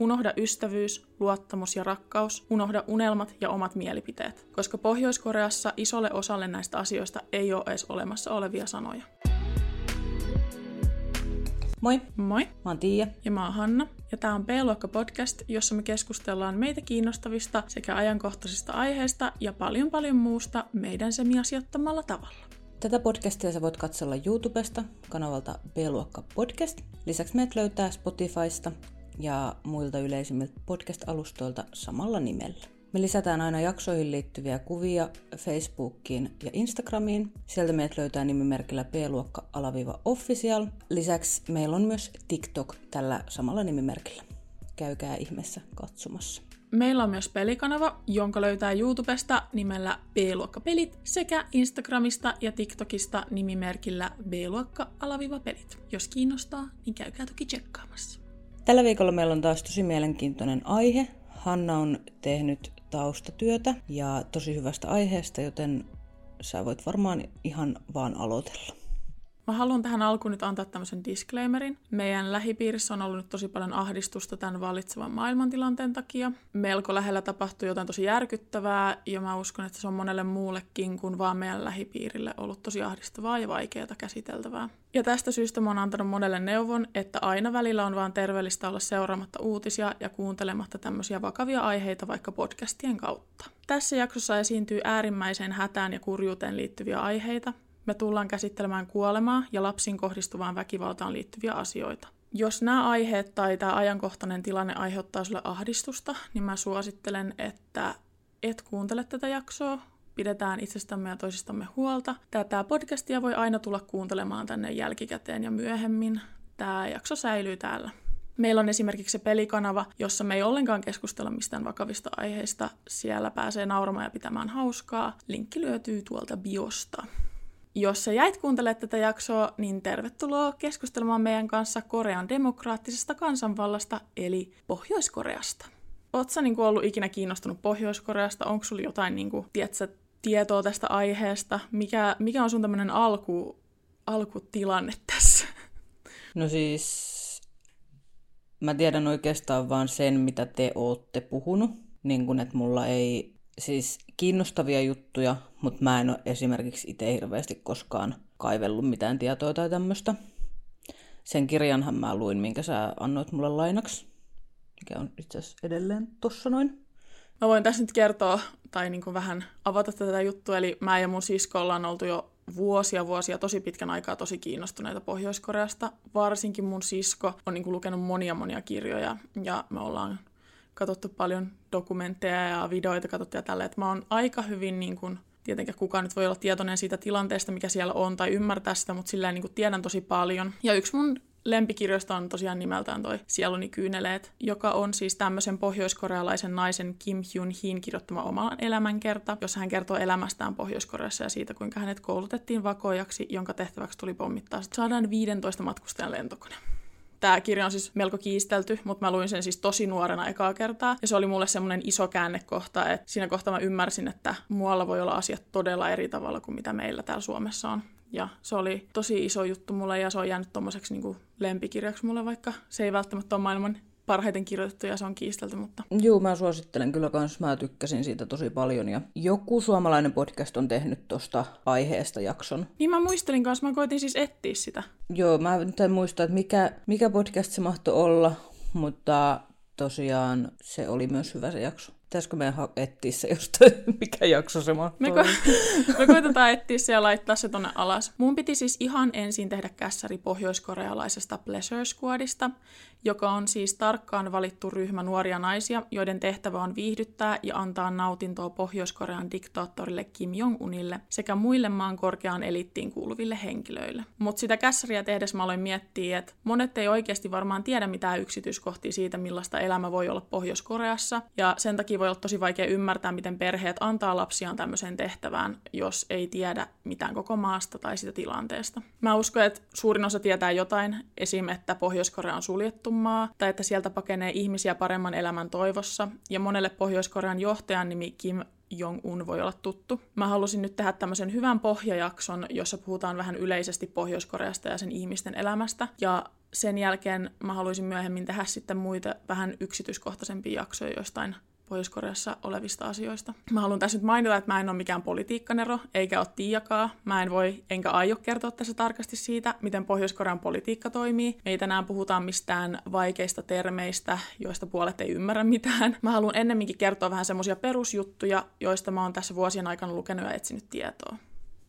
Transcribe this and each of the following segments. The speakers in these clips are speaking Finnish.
Unohda ystävyys, luottamus ja rakkaus, unohda unelmat ja omat mielipiteet, koska Pohjois-Koreassa isolle osalle näistä asioista ei ole edes olemassa olevia sanoja. Moi, Moi, mä oon Tiia. ja mä oon Hanna, ja tää on B-luokka podcast, jossa me keskustellaan meitä kiinnostavista sekä ajankohtaisista aiheista ja paljon paljon muusta meidän semiasiattomalla tavalla. Tätä podcastia sä voit katsella YouTubesta kanavalta B-luokka podcast. Lisäksi meidät löytää Spotifysta ja muilta yleisimmiltä podcast-alustoilta samalla nimellä. Me lisätään aina jaksoihin liittyviä kuvia Facebookiin ja Instagramiin. Sieltä meidät löytää nimimerkillä b-luokka-official. Lisäksi meillä on myös TikTok tällä samalla nimimerkillä. Käykää ihmeessä katsomassa. Meillä on myös pelikanava, jonka löytää YouTubesta nimellä B-luokka-pelit sekä Instagramista ja TikTokista nimimerkillä B-luokka-pelit. Jos kiinnostaa, niin käykää toki tsekkaamassa. Tällä viikolla meillä on taas tosi mielenkiintoinen aihe. Hanna on tehnyt taustatyötä ja tosi hyvästä aiheesta, joten sä voit varmaan ihan vaan aloitella. Mä haluan tähän alkuun nyt antaa tämmöisen disclaimerin. Meidän lähipiirissä on ollut nyt tosi paljon ahdistusta tämän vallitsevan maailmantilanteen takia. Melko lähellä tapahtuu jotain tosi järkyttävää, ja mä uskon, että se on monelle muullekin kuin vaan meidän lähipiirille ollut tosi ahdistavaa ja vaikeaa käsiteltävää. Ja tästä syystä mä oon antanut monelle neuvon, että aina välillä on vaan terveellistä olla seuraamatta uutisia ja kuuntelematta tämmöisiä vakavia aiheita vaikka podcastien kautta. Tässä jaksossa esiintyy äärimmäiseen hätään ja kurjuuteen liittyviä aiheita, me tullaan käsittelemään kuolemaa ja lapsiin kohdistuvaan väkivaltaan liittyviä asioita. Jos nämä aiheet tai tämä ajankohtainen tilanne aiheuttaa sulle ahdistusta, niin mä suosittelen, että et kuuntele tätä jaksoa, pidetään itsestämme ja toisistamme huolta. Tätä podcastia voi aina tulla kuuntelemaan tänne jälkikäteen ja myöhemmin. Tämä jakso säilyy täällä. Meillä on esimerkiksi se pelikanava, jossa me ei ollenkaan keskustella mistään vakavista aiheista. Siellä pääsee nauramaan ja pitämään hauskaa. Linkki löytyy tuolta biosta. Jos sä jäit kuuntelemaan tätä jaksoa, niin tervetuloa keskustelemaan meidän kanssa Korean demokraattisesta kansanvallasta, eli Pohjois-Koreasta. Oot sä niin ollut ikinä kiinnostunut Pohjois-Koreasta? Onko sulla jotain niin kuin, tiedätkö, tietoa tästä aiheesta? Mikä, mikä on sun tämmöinen alku, alkutilanne tässä? No siis, mä tiedän oikeastaan vaan sen, mitä te ootte puhunut. Niin kun, että mulla ei siis kiinnostavia juttuja, mutta mä en ole esimerkiksi itse hirveästi koskaan kaivellut mitään tietoa tai tämmöistä. Sen kirjanhan mä luin, minkä sä annoit mulle lainaksi, mikä on itse asiassa edelleen tossa noin. Mä voin tässä nyt kertoa tai niin kuin vähän avata tätä juttua, eli mä ja mun sisko ollaan oltu jo vuosia vuosia tosi pitkän aikaa tosi kiinnostuneita Pohjois-Koreasta. Varsinkin mun sisko on niin kuin lukenut monia monia kirjoja ja me ollaan katsottu paljon dokumentteja ja videoita katsottu ja tällä, että mä oon aika hyvin niin kuin, tietenkään kukaan nyt voi olla tietoinen siitä tilanteesta, mikä siellä on, tai ymmärtää sitä, mutta silleen niin kuin tiedän tosi paljon. Ja yksi mun lempikirjoista on tosiaan nimeltään toi Sieluni kyyneleet, joka on siis tämmöisen pohjoiskorealaisen naisen Kim Hyun Hin kirjoittama oma elämänkerta, jossa hän kertoo elämästään Pohjois-Koreassa ja siitä, kuinka hänet koulutettiin vakojaksi, jonka tehtäväksi tuli pommittaa 115 matkustajan lentokone. Tämä kirja on siis melko kiistelty, mutta mä luin sen siis tosi nuorena ekaa kertaa. Ja se oli mulle semmoinen iso käännekohta, että siinä kohtaa mä ymmärsin, että muualla voi olla asiat todella eri tavalla kuin mitä meillä täällä Suomessa on. Ja se oli tosi iso juttu mulle ja se on jäänyt tommoseksi niin lempikirjaksi mulle, vaikka se ei välttämättä ole maailman parhaiten kirjoitettu ja se on kiistelty, mutta... Joo, mä suosittelen kyllä kans, mä tykkäsin siitä tosi paljon ja joku suomalainen podcast on tehnyt tosta aiheesta jakson. Niin mä muistelin kanssa, mä koitin siis etsiä sitä. Joo, mä nyt en muista, että mikä, mikä podcast se mahtoi olla, mutta tosiaan se oli myös hyvä se jakso. Pitäisikö meidän etsiä se jostain, mikä jakso se mahtoi Me, ko- me koitetaan etsiä se ja laittaa se tonne alas. Mun piti siis ihan ensin tehdä kässäri pohjoiskorealaisesta Pleasure Squadista, joka on siis tarkkaan valittu ryhmä nuoria naisia, joiden tehtävä on viihdyttää ja antaa nautintoa Pohjois-Korean diktaattorille Kim Jong-unille sekä muille maan korkeaan elittiin kuuluville henkilöille. Mutta sitä kässäriä tehdessä mä aloin miettiä, että monet ei oikeasti varmaan tiedä mitään yksityiskohtia siitä, millaista elämä voi olla Pohjois-Koreassa, ja sen takia voi olla tosi vaikea ymmärtää, miten perheet antaa lapsiaan tämmöiseen tehtävään, jos ei tiedä mitään koko maasta tai sitä tilanteesta. Mä uskon, että suurin osa tietää jotain, esim. että Pohjois-Korea on suljettu maa, tai että sieltä pakenee ihmisiä paremman elämän toivossa, ja monelle Pohjois-Korean johtajan nimi Kim Jong-un voi olla tuttu. Mä halusin nyt tehdä tämmöisen hyvän pohjajakson, jossa puhutaan vähän yleisesti Pohjois-Koreasta ja sen ihmisten elämästä. Ja sen jälkeen mä haluaisin myöhemmin tehdä sitten muita vähän yksityiskohtaisempia jaksoja jostain Pohjois-Koreassa olevista asioista. Mä haluan tässä nyt mainita, että mä en ole mikään politiikkanero, eikä ole Tiiakaa. Mä en voi, enkä aio kertoa tässä tarkasti siitä, miten Pohjois-Korean politiikka toimii. Me ei tänään puhutaan mistään vaikeista termeistä, joista puolet ei ymmärrä mitään. Mä haluan ennemminkin kertoa vähän semmoisia perusjuttuja, joista mä oon tässä vuosien aikana lukenut ja etsinyt tietoa.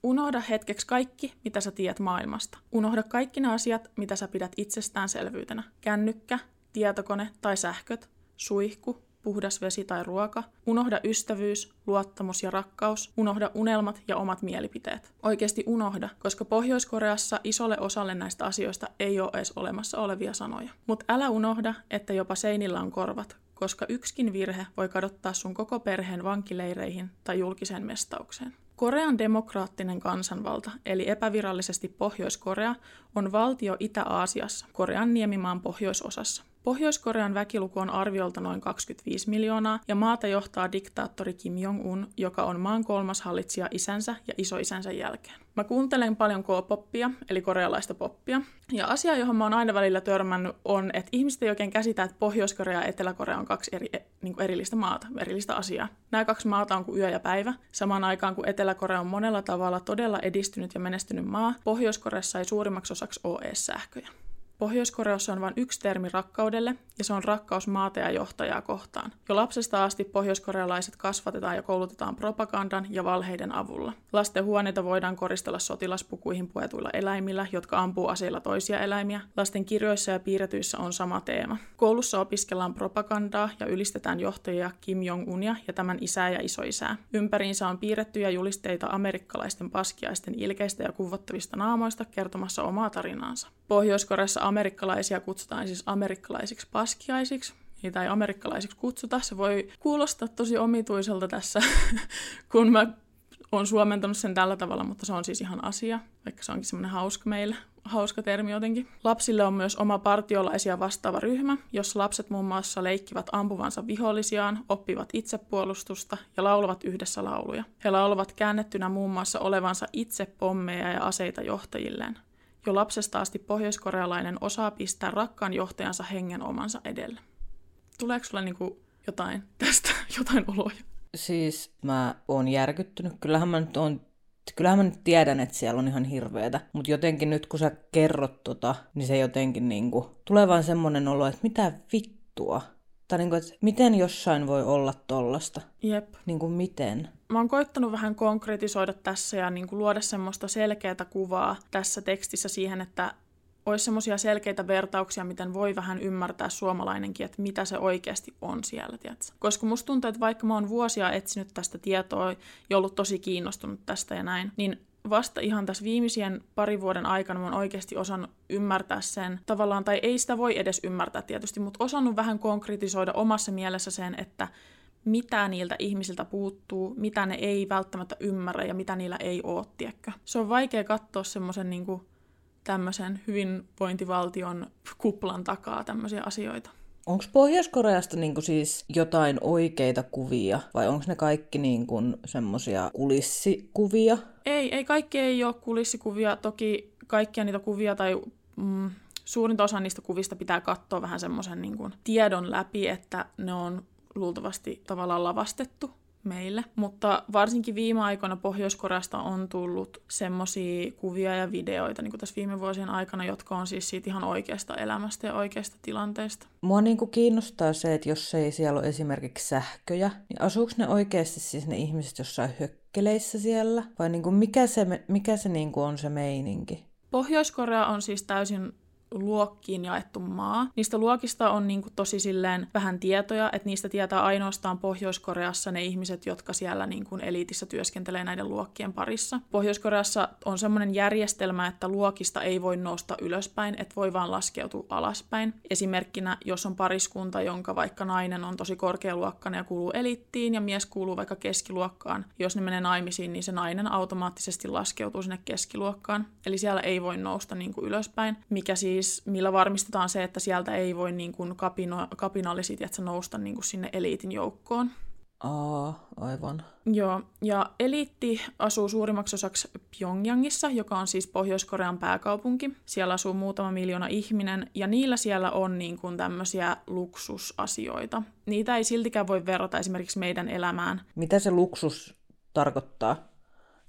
Unohda hetkeksi kaikki, mitä sä tiedät maailmasta. Unohda kaikki ne asiat, mitä sä pidät itsestäänselvyytenä. Kännykkä, tietokone tai sähköt, suihku, puhdas vesi tai ruoka. Unohda ystävyys, luottamus ja rakkaus. Unohda unelmat ja omat mielipiteet. Oikeasti unohda, koska Pohjois-Koreassa isolle osalle näistä asioista ei ole edes olemassa olevia sanoja. Mutta älä unohda, että jopa seinillä on korvat, koska yksikin virhe voi kadottaa sun koko perheen vankileireihin tai julkiseen mestaukseen. Korean demokraattinen kansanvalta, eli epävirallisesti Pohjois-Korea, on valtio Itä-Aasiassa, Korean niemimaan pohjoisosassa. Pohjois-Korean väkiluku on arviolta noin 25 miljoonaa ja maata johtaa diktaattori Kim Jong-un, joka on maan kolmas hallitsija isänsä ja isoisänsä jälkeen. Mä kuuntelen paljon K-poppia, eli korealaista poppia, ja asia, johon mä oon aina välillä törmännyt, on, että ihmiset ei oikein käsitä, että Pohjois-Korea ja Etelä-Korea on kaksi eri, niin kuin erillistä maata, erillistä asiaa. Nämä kaksi maata on kuin yö ja päivä. Samaan aikaan kuin Etelä-Korea on monella tavalla todella edistynyt ja menestynyt maa, Pohjois-Koreassa ei suurimmaksi osaksi ole sähköjä. Pohjois-Koreassa on vain yksi termi rakkaudelle, ja se on rakkaus maata ja johtajaa kohtaan. Jo lapsesta asti pohjoiskorealaiset kasvatetaan ja koulutetaan propagandan ja valheiden avulla. Lasten huoneita voidaan koristella sotilaspukuihin puetuilla eläimillä, jotka ampuu aseilla toisia eläimiä. Lasten kirjoissa ja piirretyissä on sama teema. Koulussa opiskellaan propagandaa ja ylistetään johtajia Kim Jong-unia ja tämän isää ja isoisää. Ympäriinsä on piirrettyjä julisteita amerikkalaisten paskiaisten ilkeistä ja kuvottavista naamoista kertomassa omaa tarinaansa. Pohjois-Koreassa amerikkalaisia kutsutaan siis amerikkalaisiksi paskiaisiksi, niitä ei amerikkalaisiksi kutsuta. Se voi kuulostaa tosi omituiselta tässä, kun mä oon suomentanut sen tällä tavalla, mutta se on siis ihan asia, vaikka se onkin semmoinen hauska meille, hauska termi jotenkin. Lapsille on myös oma partiolaisia vastaava ryhmä, jossa lapset muun muassa leikkivät ampuvansa vihollisiaan, oppivat itsepuolustusta ja laulavat yhdessä lauluja. He laulavat käännettynä muun muassa olevansa itse pommeja ja aseita johtajilleen. Jo lapsesta asti pohjoiskorealainen osaa pistää rakkaan johtajansa hengen omansa edelle. Tuleeko sulla niinku jotain tästä, jotain oloja? Siis mä oon järkyttynyt. Kyllähän mä nyt oon Kyllähän mä nyt tiedän, että siellä on ihan hirveetä, mutta jotenkin nyt kun sä kerrot tota, niin se jotenkin niinku, tulee vaan semmonen olo, että mitä vittua. Tai niinku, että miten jossain voi olla tollasta? Jep. Niinku miten? Mä oon koittanut vähän konkretisoida tässä ja niin kuin luoda semmoista selkeää kuvaa tässä tekstissä siihen, että olisi semmoisia selkeitä vertauksia, miten voi vähän ymmärtää suomalainenkin, että mitä se oikeasti on siellä, tiedätkö? Koska musta tuntuu, että vaikka mä oon vuosia etsinyt tästä tietoa ja ollut tosi kiinnostunut tästä ja näin, niin vasta ihan tässä viimeisien pari vuoden aikana mä oon oikeasti osannut ymmärtää sen tavallaan, tai ei sitä voi edes ymmärtää tietysti, mutta osannut vähän konkretisoida omassa mielessä sen, että mitä niiltä ihmisiltä puuttuu, mitä ne ei välttämättä ymmärrä ja mitä niillä ei ole, tiedätkö? Se on vaikea katsoa semmoisen niin tämmöisen hyvinvointivaltion kuplan takaa tämmöisiä asioita. Onko Pohjois-Koreasta niinku siis jotain oikeita kuvia vai onko ne kaikki niinku semmoisia kulissikuvia? Ei, ei kaikki ei ole kulissikuvia. Toki kaikkia niitä kuvia tai mm, suurinta osa niistä kuvista pitää katsoa vähän semmoisen niin tiedon läpi, että ne on luultavasti tavallaan lavastettu meille. Mutta varsinkin viime aikoina Pohjois-Koreasta on tullut semmoisia kuvia ja videoita niin kuin tässä viime vuosien aikana, jotka on siis siitä ihan oikeasta elämästä ja oikeasta tilanteesta. Mua niin kuin kiinnostaa se, että jos ei siellä ole esimerkiksi sähköjä, niin asuuko ne oikeasti siis ne ihmiset jossain hökkeleissä siellä? Vai niin kuin mikä se, mikä se niin kuin on se meininki? Pohjois-Korea on siis täysin luokkiin jaettu maa. Niistä luokista on niin kuin tosi silleen vähän tietoja, että niistä tietää ainoastaan Pohjois-Koreassa ne ihmiset, jotka siellä niin kuin eliitissä työskentelee näiden luokkien parissa. Pohjois-Koreassa on semmoinen järjestelmä, että luokista ei voi nousta ylöspäin, että voi vaan laskeutua alaspäin. Esimerkkinä, jos on pariskunta, jonka vaikka nainen on tosi korkealuokkainen ja kuuluu eliittiin ja mies kuuluu vaikka keskiluokkaan, jos ne menee naimisiin, niin se nainen automaattisesti laskeutuu sinne keskiluokkaan. Eli siellä ei voi nousta niin kuin ylöspäin, mikä siis siis millä varmistetaan se, että sieltä ei voi niin kuin kapino, kapinallisit että nousta niin kuin sinne eliitin joukkoon. Aa, aivan. Joo, ja eliitti asuu suurimmaksi osaksi Pyongyangissa, joka on siis Pohjois-Korean pääkaupunki. Siellä asuu muutama miljoona ihminen, ja niillä siellä on niin kuin tämmöisiä luksusasioita. Niitä ei siltikään voi verrata esimerkiksi meidän elämään. Mitä se luksus tarkoittaa?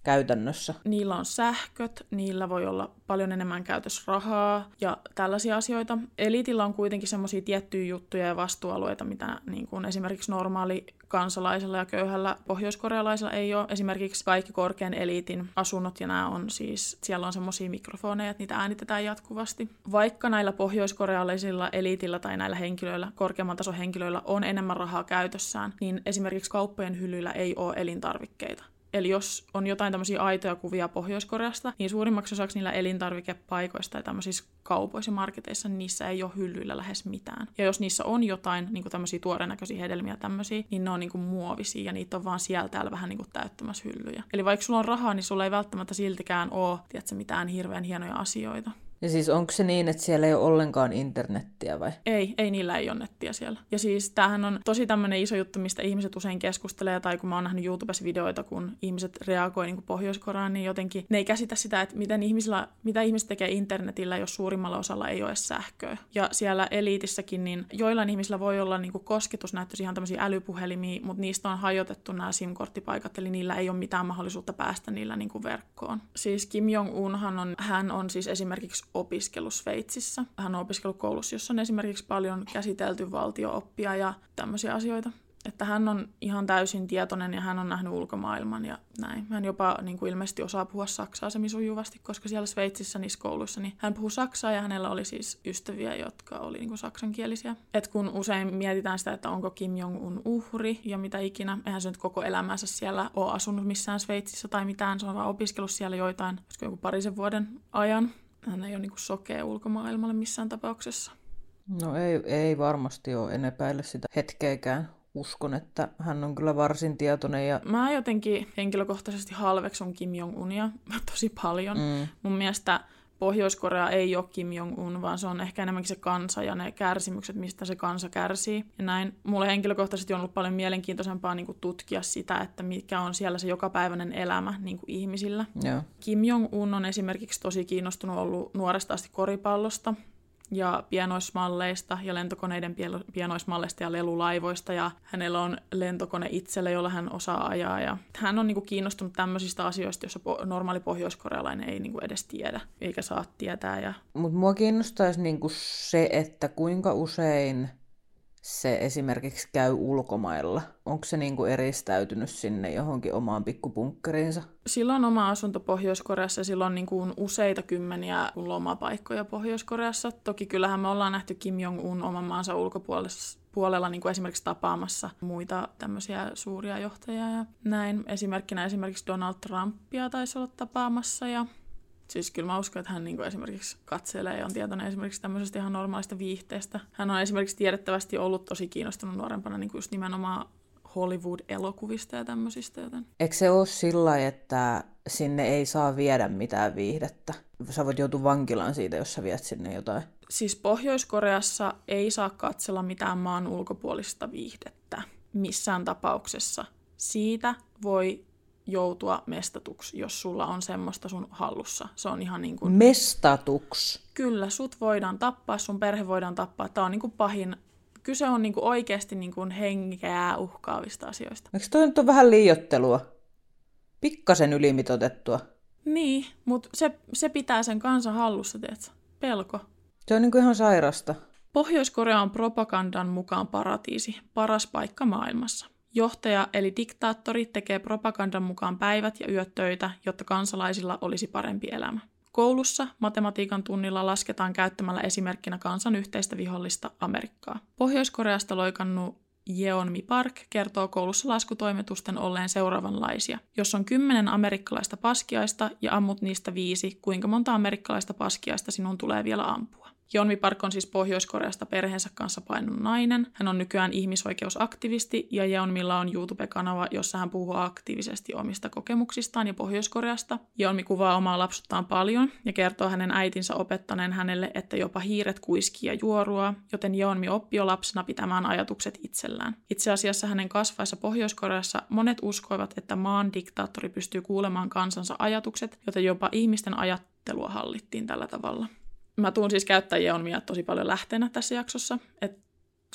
Käytännössä? Niillä on sähköt, niillä voi olla paljon enemmän käytössä rahaa ja tällaisia asioita. Elitillä on kuitenkin semmoisia tiettyjä juttuja ja vastuualueita, mitä niin kuin esimerkiksi normaali kansalaisella ja köyhällä pohjoiskorealaisella ei ole. Esimerkiksi kaikki korkean eliitin asunnot ja nämä on siis, siellä on semmoisia mikrofoneja, että niitä äänitetään jatkuvasti. Vaikka näillä pohjoiskorealaisilla eliitillä tai näillä henkilöillä, korkeamman tason henkilöillä on enemmän rahaa käytössään, niin esimerkiksi kauppojen hyllyillä ei ole elintarvikkeita. Eli jos on jotain tämmöisiä aitoja kuvia Pohjois-Koreasta, niin suurimmaksi osaksi niillä elintarvikepaikoista tai tämmöisissä kaupoissa ja marketeissa, niin niissä ei ole hyllyillä lähes mitään. Ja jos niissä on jotain niin kuin tämmöisiä tuorennäköisiä hedelmiä tämmöisiä, niin ne on niin kuin muovisia ja niitä on vaan siellä täällä vähän niin kuin täyttämässä hyllyjä. Eli vaikka sulla on rahaa, niin sulla ei välttämättä siltikään ole tiedätkö, mitään hirveän hienoja asioita. Ja siis onko se niin, että siellä ei ole ollenkaan internettiä vai? Ei, ei niillä ei ole nettiä siellä. Ja siis tämähän on tosi tämmöinen iso juttu, mistä ihmiset usein keskustelee, tai kun mä oon nähnyt YouTubessa videoita, kun ihmiset reagoi niin pohjois niin jotenkin ne ei käsitä sitä, että miten ihmisillä, mitä ihmiset tekee internetillä, jos suurimmalla osalla ei ole sähköä. Ja siellä eliitissäkin, niin joillain ihmisillä voi olla niin kuin kosketus, näyttäisi ihan tämmöisiä älypuhelimia, mutta niistä on hajotettu nämä SIM-korttipaikat, eli niillä ei ole mitään mahdollisuutta päästä niillä niin verkkoon. Siis Kim Jong-unhan on, hän on siis esimerkiksi opiskellut Sveitsissä. Hän on opiskellut koulussa, jossa on esimerkiksi paljon käsitelty valtiooppia ja tämmöisiä asioita. Että hän on ihan täysin tietoinen ja hän on nähnyt ulkomaailman ja näin. Hän jopa niin kuin ilmeisesti osaa puhua saksaa semi sujuvasti, koska siellä Sveitsissä niissä kouluissa niin hän puhuu saksaa ja hänellä oli siis ystäviä, jotka oli niin kuin saksankielisiä. Et kun usein mietitään sitä, että onko Kim Jong-un uhri ja mitä ikinä, eihän se nyt koko elämänsä siellä ole asunut missään Sveitsissä tai mitään, se on vaan opiskellut siellä joitain, joku parisen vuoden ajan, hän ei ole niin sokea ulkomaailmalle missään tapauksessa. No ei, ei varmasti ole, en epäile sitä hetkeäkään. Uskon, että hän on kyllä varsin tietoinen. Ja... Mä jotenkin henkilökohtaisesti halveksun Kim Jong-unia tosi paljon. Mm. Mun mielestä Pohjois-Korea ei ole Kim Jong-un, vaan se on ehkä enemmänkin se kansa ja ne kärsimykset, mistä se kansa kärsii. Ja näin. Mulle henkilökohtaisesti on ollut paljon mielenkiintoisempaa niin kuin tutkia sitä, että mikä on siellä se jokapäiväinen elämä niin kuin ihmisillä. Yeah. Kim Jong-un on esimerkiksi tosi kiinnostunut ollut nuoresta asti koripallosta ja pienoismalleista ja lentokoneiden pienoismalleista ja lelulaivoista ja hänellä on lentokone itselle, jolla hän osaa ajaa ja hän on niinku kiinnostunut tämmöisistä asioista, joissa po- normaali pohjoiskorealainen ei niinku edes tiedä eikä saa tietää. Ja... Mutta mua kiinnostaisi niinku se, että kuinka usein se esimerkiksi käy ulkomailla? Onko se niinku eristäytynyt sinne johonkin omaan pikkupunkkeriinsa? Sillä on oma asunto Pohjois-Koreassa ja sillä on niinku useita kymmeniä lomapaikkoja Pohjois-Koreassa. Toki kyllähän me ollaan nähty Kim Jong-un oman maansa ulkopuolella puolella niin kuin esimerkiksi tapaamassa muita tämmöisiä suuria johtajia ja näin. Esimerkkinä esimerkiksi Donald Trumpia taisi olla tapaamassa ja Siis kyllä mä uskon, että hän niin kuin esimerkiksi katselee ja on tietoinen esimerkiksi tämmöisestä ihan normaalista viihteestä. Hän on esimerkiksi tiedettävästi ollut tosi kiinnostunut nuorempana niin kuin just nimenomaan Hollywood-elokuvista ja tämmöisistä. Joten... Eikö se ole sillä että sinne ei saa viedä mitään viihdettä? Sä voit joutua vankilaan siitä, jos sä viet sinne jotain. Siis Pohjois-Koreassa ei saa katsella mitään maan ulkopuolista viihdettä missään tapauksessa. Siitä voi joutua mestatuksi, jos sulla on semmoista sun hallussa. Se on ihan niin kuin... Mestatuksi? Kyllä, sut voidaan tappaa, sun perhe voidaan tappaa. Tämä on niin kuin pahin. Kyse on niin kuin oikeasti niin kuin henkeä uhkaavista asioista. Eikö toi nyt ole vähän liiottelua? Pikkasen ylimitotettua. Niin, mutta se, se pitää sen kansan hallussa, teet Pelko. Se on niin kuin ihan sairasta. Pohjois-Korea on propagandan mukaan paratiisi, paras paikka maailmassa. Johtaja eli diktaattori tekee propagandan mukaan päivät ja yöt töitä, jotta kansalaisilla olisi parempi elämä. Koulussa matematiikan tunnilla lasketaan käyttämällä esimerkkinä kansan yhteistä vihollista Amerikkaa. Pohjois-Koreasta loikannut Jeonmi Park kertoo koulussa laskutoimitusten olleen seuraavanlaisia. Jos on kymmenen amerikkalaista paskiaista ja ammut niistä viisi, kuinka monta amerikkalaista paskiaista sinun tulee vielä ampua? Jonmi Park on siis Pohjois-Koreasta perheensä kanssa painunut nainen. Hän on nykyään ihmisoikeusaktivisti ja Jeonmilla on YouTube-kanava, jossa hän puhuu aktiivisesti omista kokemuksistaan ja Pohjois-Koreasta. Jeonmi kuvaa omaa lapsuttaan paljon ja kertoo hänen äitinsä opettaneen hänelle, että jopa hiiret kuiskii ja juorua, joten Jeonmi oppi jo lapsena pitämään ajatukset itsellään. Itse asiassa hänen kasvaessa Pohjois-Koreassa monet uskoivat, että maan diktaattori pystyy kuulemaan kansansa ajatukset, joten jopa ihmisten ajattelua hallittiin tällä tavalla. Mä tuun siis käyttäjiä on tosi paljon lähteenä tässä jaksossa. Et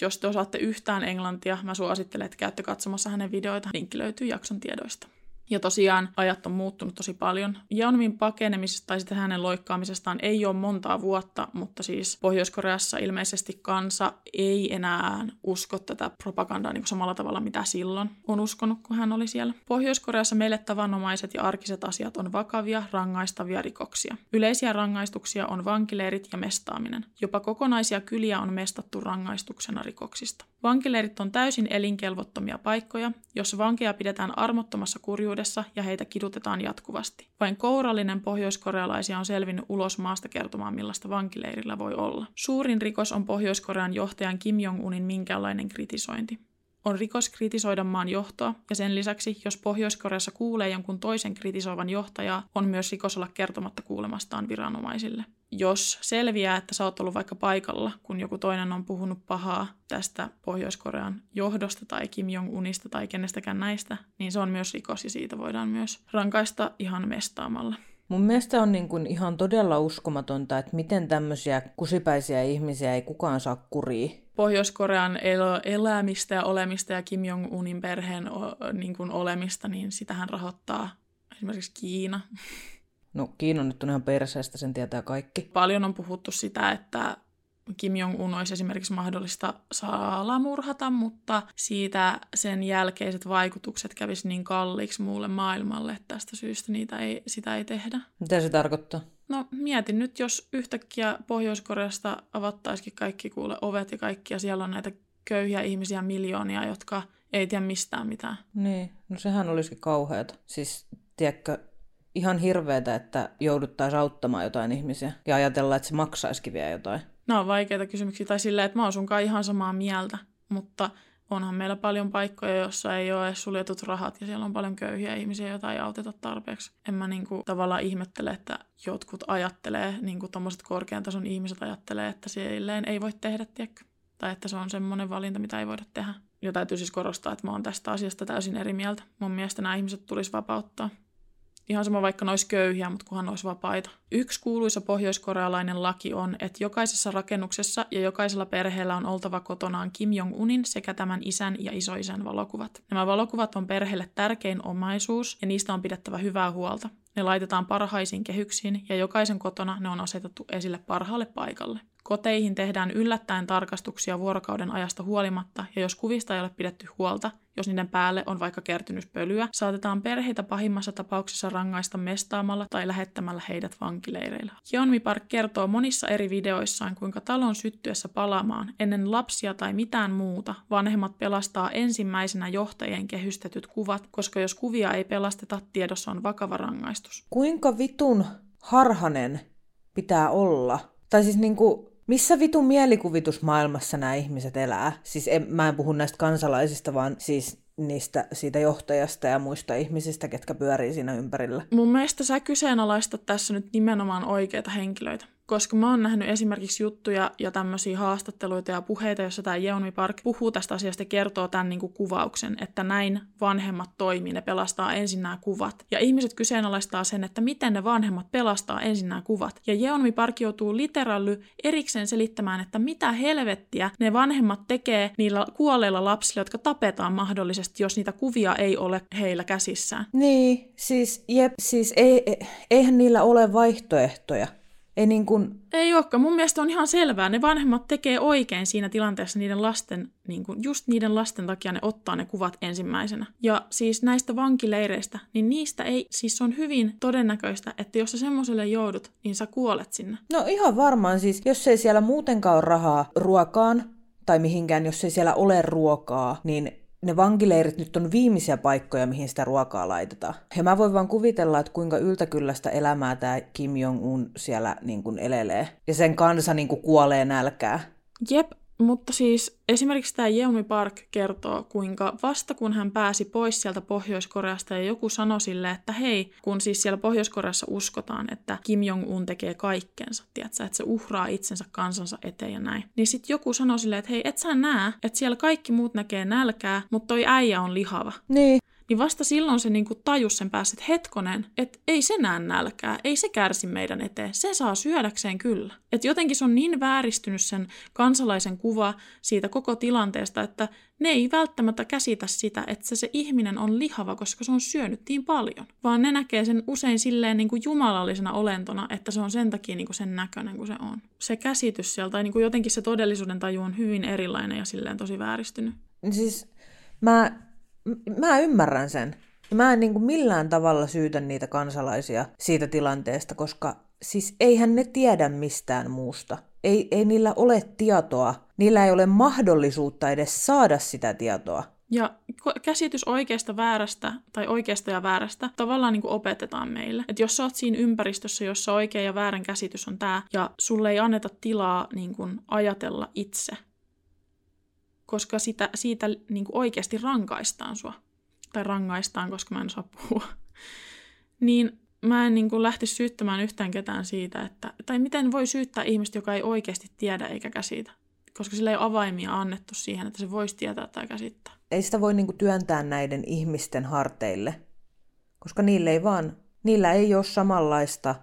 jos te osaatte yhtään englantia, mä suosittelen, että käytte katsomassa hänen videoita. Linkki löytyy jakson tiedoista. Ja tosiaan ajat on muuttunut tosi paljon. Jeonmin pakenemisesta tai sitten hänen loikkaamisestaan ei ole montaa vuotta, mutta siis Pohjois-Koreassa ilmeisesti kansa ei enää usko tätä propagandaa niin kuin samalla tavalla, mitä silloin on uskonut, kun hän oli siellä. Pohjois-Koreassa meille tavanomaiset ja arkiset asiat on vakavia, rangaistavia rikoksia. Yleisiä rangaistuksia on vankileirit ja mestaaminen. Jopa kokonaisia kyliä on mestattu rangaistuksena rikoksista. Vankileirit on täysin elinkelvottomia paikkoja, jossa vankeja pidetään armottomassa kurjuudessa ja heitä kidutetaan jatkuvasti. Vain kourallinen pohjoiskorealaisia on selvinnyt ulos maasta kertomaan, millaista vankileirillä voi olla. Suurin rikos on Pohjois-Korean johtajan Kim Jong-unin minkäänlainen kritisointi. On rikos kritisoida maan johtoa, ja sen lisäksi, jos Pohjois-Koreassa kuulee jonkun toisen kritisoivan johtajaa, on myös rikos olla kertomatta kuulemastaan viranomaisille jos selviää, että sä oot ollut vaikka paikalla, kun joku toinen on puhunut pahaa tästä Pohjois-Korean johdosta tai Kim Jong-unista tai kenestäkään näistä, niin se on myös rikos ja siitä voidaan myös rankaista ihan mestaamalla. Mun mielestä on niin kuin ihan todella uskomatonta, että miten tämmöisiä kusipäisiä ihmisiä ei kukaan saa kuriin. Pohjois-Korean el- elämistä ja olemista ja Kim Jong-unin perheen o- niin kuin olemista, niin sitähän rahoittaa esimerkiksi Kiina. No Kiina nyt on ihan perseestä, sen tietää kaikki. Paljon on puhuttu sitä, että Kim Jong-un olisi esimerkiksi mahdollista salamurhata, mutta siitä sen jälkeiset vaikutukset kävis niin kalliiksi muulle maailmalle, että tästä syystä niitä ei, sitä ei tehdä. Mitä se tarkoittaa? No mietin nyt, jos yhtäkkiä Pohjois-Koreasta avattaisikin kaikki kuule ovet ja kaikki, ja siellä on näitä köyhiä ihmisiä miljoonia, jotka ei tiedä mistään mitään. Niin, no sehän olisikin kauheata. Siis, tiedätkö, ihan hirveetä, että jouduttaisiin auttamaan jotain ihmisiä ja ajatella, että se maksaisikin vielä jotain. No on vaikeita kysymyksiä tai silleen, että mä oon sunkaan ihan samaa mieltä, mutta onhan meillä paljon paikkoja, joissa ei ole edes suljetut rahat ja siellä on paljon köyhiä ihmisiä, joita ei auteta tarpeeksi. En mä niinku tavallaan ihmettele, että jotkut ajattelee, niin kuin tuommoiset korkean tason ihmiset ajattelee, että silleen ei voi tehdä, tiedätkö? Tai että se on semmoinen valinta, mitä ei voida tehdä. Ja täytyy siis korostaa, että mä oon tästä asiasta täysin eri mieltä. Mun mielestä nämä ihmiset tulisi vapauttaa. Ihan sama vaikka ne olisi köyhiä, mutta kunhan olisi vapaita. Yksi kuuluisa pohjoiskorealainen laki on, että jokaisessa rakennuksessa ja jokaisella perheellä on oltava kotonaan Kim Jong-unin sekä tämän isän ja isoisän valokuvat. Nämä valokuvat on perheelle tärkein omaisuus ja niistä on pidettävä hyvää huolta. Ne laitetaan parhaisiin kehyksiin ja jokaisen kotona ne on asetettu esille parhaalle paikalle. Koteihin tehdään yllättäen tarkastuksia vuorokauden ajasta huolimatta, ja jos kuvista ei ole pidetty huolta, jos niiden päälle on vaikka kertynyt pölyä, saatetaan perheitä pahimmassa tapauksessa rangaista mestaamalla tai lähettämällä heidät vankileireillä. Jeonmi Park kertoo monissa eri videoissaan, kuinka talon syttyessä palaamaan ennen lapsia tai mitään muuta vanhemmat pelastaa ensimmäisenä johtajien kehystetyt kuvat, koska jos kuvia ei pelasteta, tiedossa on vakava rangaistus. Kuinka vitun harhanen pitää olla? Tai siis niinku, missä vitun mielikuvitusmaailmassa nämä ihmiset elää? Siis en, mä en puhu näistä kansalaisista, vaan siis niistä, siitä johtajasta ja muista ihmisistä, ketkä pyörii siinä ympärillä. Mun mielestä sä kyseenalaistat tässä nyt nimenomaan oikeita henkilöitä koska mä oon nähnyt esimerkiksi juttuja ja tämmöisiä haastatteluita ja puheita, jossa tämä Jeonmi Park puhuu tästä asiasta ja kertoo tämän niin kuin kuvauksen, että näin vanhemmat toimii, ne pelastaa ensin nämä kuvat. Ja ihmiset kyseenalaistaa sen, että miten ne vanhemmat pelastaa ensin nämä kuvat. Ja Jeonmi Park joutuu literally erikseen selittämään, että mitä helvettiä ne vanhemmat tekee niillä kuolleilla lapsilla, jotka tapetaan mahdollisesti, jos niitä kuvia ei ole heillä käsissään. Niin, siis, jep, siis ei, eihän niillä ole vaihtoehtoja. Ei, niin kun... ei olekaan. Mun mielestä on ihan selvää. Ne vanhemmat tekee oikein siinä tilanteessa niiden lasten, niin kun, just niiden lasten takia ne ottaa ne kuvat ensimmäisenä. Ja siis näistä vankileireistä, niin niistä ei, siis on hyvin todennäköistä, että jos sä semmoiselle joudut, niin sä kuolet sinne. No ihan varmaan siis, jos ei siellä muutenkaan ole rahaa ruokaan tai mihinkään, jos ei siellä ole ruokaa, niin ne vankileirit nyt on viimeisiä paikkoja, mihin sitä ruokaa laitetaan. Ja mä voin vaan kuvitella, että kuinka yltäkyllästä elämää tämä Kim Jong-un siellä niin kuin elelee. Ja sen kansa niin kuin kuolee nälkää. Jep, mutta siis esimerkiksi tämä Yeonmi Park kertoo, kuinka vasta kun hän pääsi pois sieltä Pohjois-Koreasta ja joku sanoi sille, että hei, kun siis siellä Pohjois-Koreassa uskotaan, että Kim Jong-un tekee kaikkensa, tiedätkö, että se uhraa itsensä kansansa eteen ja näin. Niin sitten joku sanoi sille, että hei, et sä näe, että siellä kaikki muut näkee nälkää, mutta toi äijä on lihava. Niin niin vasta silloin se niinku tajus sen päässä, että hetkonen, että ei se näe nälkää, ei se kärsi meidän eteen, se saa syödäkseen kyllä. Että jotenkin se on niin vääristynyt sen kansalaisen kuva siitä koko tilanteesta, että ne ei välttämättä käsitä sitä, että se, se ihminen on lihava, koska se on syönyt niin paljon. Vaan ne näkee sen usein silleen niin kuin jumalallisena olentona, että se on sen takia niin kuin sen näköinen kuin se on. Se käsitys sieltä, tai niin kuin jotenkin se todellisuuden taju on hyvin erilainen ja silleen tosi vääristynyt. Siis mä mä ymmärrän sen. Mä en niin kuin millään tavalla syytä niitä kansalaisia siitä tilanteesta, koska siis eihän ne tiedä mistään muusta. Ei, ei niillä ole tietoa. Niillä ei ole mahdollisuutta edes saada sitä tietoa. Ja käsitys oikeasta väärästä tai oikeasta ja väärästä tavallaan niin kuin opetetaan meille. Että jos sä oot siinä ympäristössä, jossa oikea ja väärän käsitys on tämä, ja sulle ei anneta tilaa niin kuin ajatella itse, koska sitä, siitä niin kuin oikeasti rankaistaan sua. Tai rangaistaan, koska mä en osaa puhua. niin mä en niin kuin lähti syyttämään yhtään ketään siitä, että, tai miten voi syyttää ihmistä, joka ei oikeasti tiedä eikä käsitä. Koska sillä ei ole avaimia annettu siihen, että se voisi tietää tai käsittää. Ei sitä voi niin kuin työntää näiden ihmisten harteille, koska niille ei vaan, niillä ei ole samanlaista,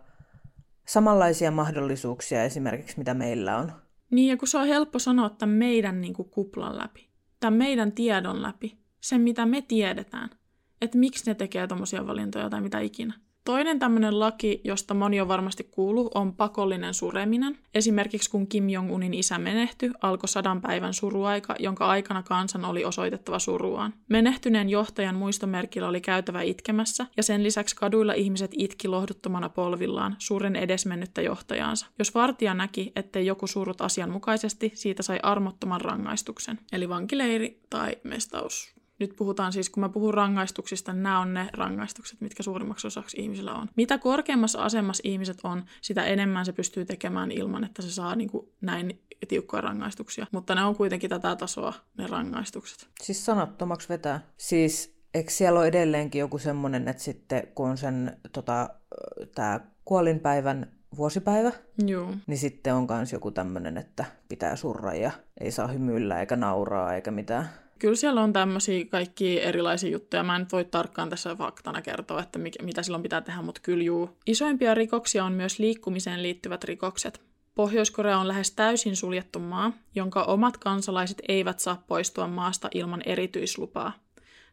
samanlaisia mahdollisuuksia esimerkiksi, mitä meillä on. Niin, ja kun se on helppo sanoa tämän meidän niin kuin, kuplan läpi, tämän meidän tiedon läpi, sen mitä me tiedetään, että miksi ne tekee tuommoisia valintoja tai mitä ikinä. Toinen tämmöinen laki, josta moni on varmasti kuullut, on pakollinen sureminen. Esimerkiksi kun Kim Jong-unin isä menehtyi, alkoi sadan päivän suruaika, jonka aikana kansan oli osoitettava suruaan. Menehtyneen johtajan muistomerkillä oli käytävä itkemässä, ja sen lisäksi kaduilla ihmiset itki lohduttomana polvillaan suuren edesmennyttä johtajaansa. Jos vartija näki, ettei joku surut asianmukaisesti, siitä sai armottoman rangaistuksen, eli vankileiri tai mestaus nyt puhutaan siis, kun mä puhun rangaistuksista, niin nämä on ne rangaistukset, mitkä suurimmaksi osaksi ihmisillä on. Mitä korkeammassa asemassa ihmiset on, sitä enemmän se pystyy tekemään ilman, että se saa niin kuin näin tiukkoja rangaistuksia. Mutta ne on kuitenkin tätä tasoa, ne rangaistukset. Siis sanattomaksi vetää. Siis eikö siellä ole edelleenkin joku semmoinen, että sitten kun on sen tota, tämä kuolinpäivän vuosipäivä, Joo. niin sitten on myös joku tämmöinen, että pitää surra ja ei saa hymyillä eikä nauraa eikä mitään kyllä siellä on tämmöisiä kaikki erilaisia juttuja. Mä en nyt voi tarkkaan tässä faktana kertoa, että mikä, mitä silloin pitää tehdä, mutta kyllä juu. Isoimpia rikoksia on myös liikkumiseen liittyvät rikokset. Pohjois-Korea on lähes täysin suljettu maa, jonka omat kansalaiset eivät saa poistua maasta ilman erityislupaa.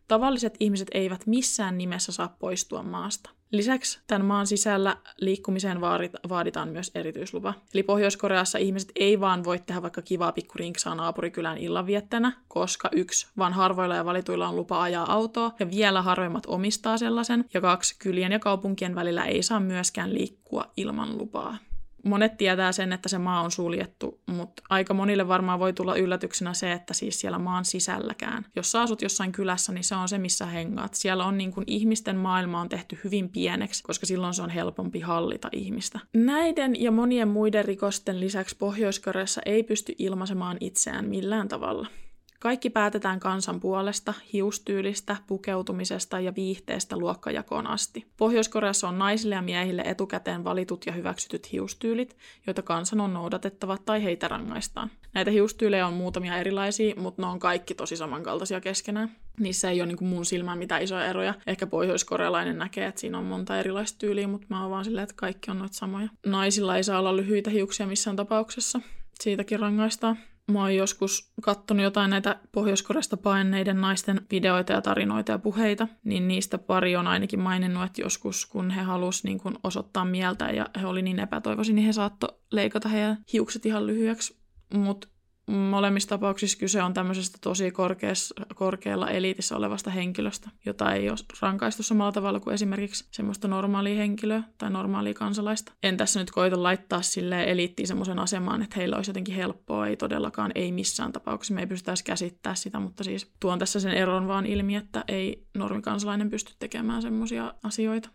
Tavalliset ihmiset eivät missään nimessä saa poistua maasta. Lisäksi tämän maan sisällä liikkumiseen vaaditaan myös erityislupa. Eli Pohjois-Koreassa ihmiset ei vaan voi tehdä vaikka kivaa pikkurinksaa naapurikylän illanviettänä, koska yksi, vaan harvoilla ja valituilla on lupa ajaa autoa, ja vielä harvemmat omistaa sellaisen, ja kaksi, kylien ja kaupunkien välillä ei saa myöskään liikkua ilman lupaa. Monet tietää sen, että se maa on suljettu, mutta aika monille varmaan voi tulla yllätyksenä se, että siis siellä maan sisälläkään. Jos sä asut jossain kylässä, niin se on se, missä hengaat. Siellä on niin kuin ihmisten maailma on tehty hyvin pieneksi, koska silloin se on helpompi hallita ihmistä. Näiden ja monien muiden rikosten lisäksi pohjois ei pysty ilmaisemaan itseään millään tavalla. Kaikki päätetään kansan puolesta, hiustyylistä, pukeutumisesta ja viihteestä luokkajakoon asti. Pohjois-Koreassa on naisille ja miehille etukäteen valitut ja hyväksytyt hiustyylit, joita kansan on noudatettava tai heitä rangaistaan. Näitä hiustyylejä on muutamia erilaisia, mutta ne on kaikki tosi samankaltaisia keskenään. Niissä ei ole niin mun silmään mitään isoja eroja. Ehkä pohjoiskorealainen näkee, että siinä on monta erilaista tyyliä, mutta mä oon vaan silleen, että kaikki on noita samoja. Naisilla ei saa olla lyhyitä hiuksia missään tapauksessa. Siitäkin rangaistaan mä oon joskus kattonut jotain näitä pohjois paineiden naisten videoita ja tarinoita ja puheita, niin niistä pari on ainakin maininnut, että joskus kun he halusivat niin kun osoittaa mieltä ja he oli niin epätoivoisia, niin he saattoi leikata heidän hiukset ihan lyhyeksi. Mutta Molemmissa tapauksissa kyse on tämmöisestä tosi korkeas, korkealla eliitissä olevasta henkilöstä, jota ei ole rankaistu samalla tavalla kuin esimerkiksi semmoista normaalia henkilöä tai normaalia kansalaista. En tässä nyt koita laittaa sille eliittiin semmoisen asemaan, että heillä olisi jotenkin helppoa, ei todellakaan, ei missään tapauksessa. Me ei pystytäisi käsittää sitä, mutta siis tuon tässä sen eron vaan ilmi, että ei normikansalainen pysty tekemään semmoisia asioita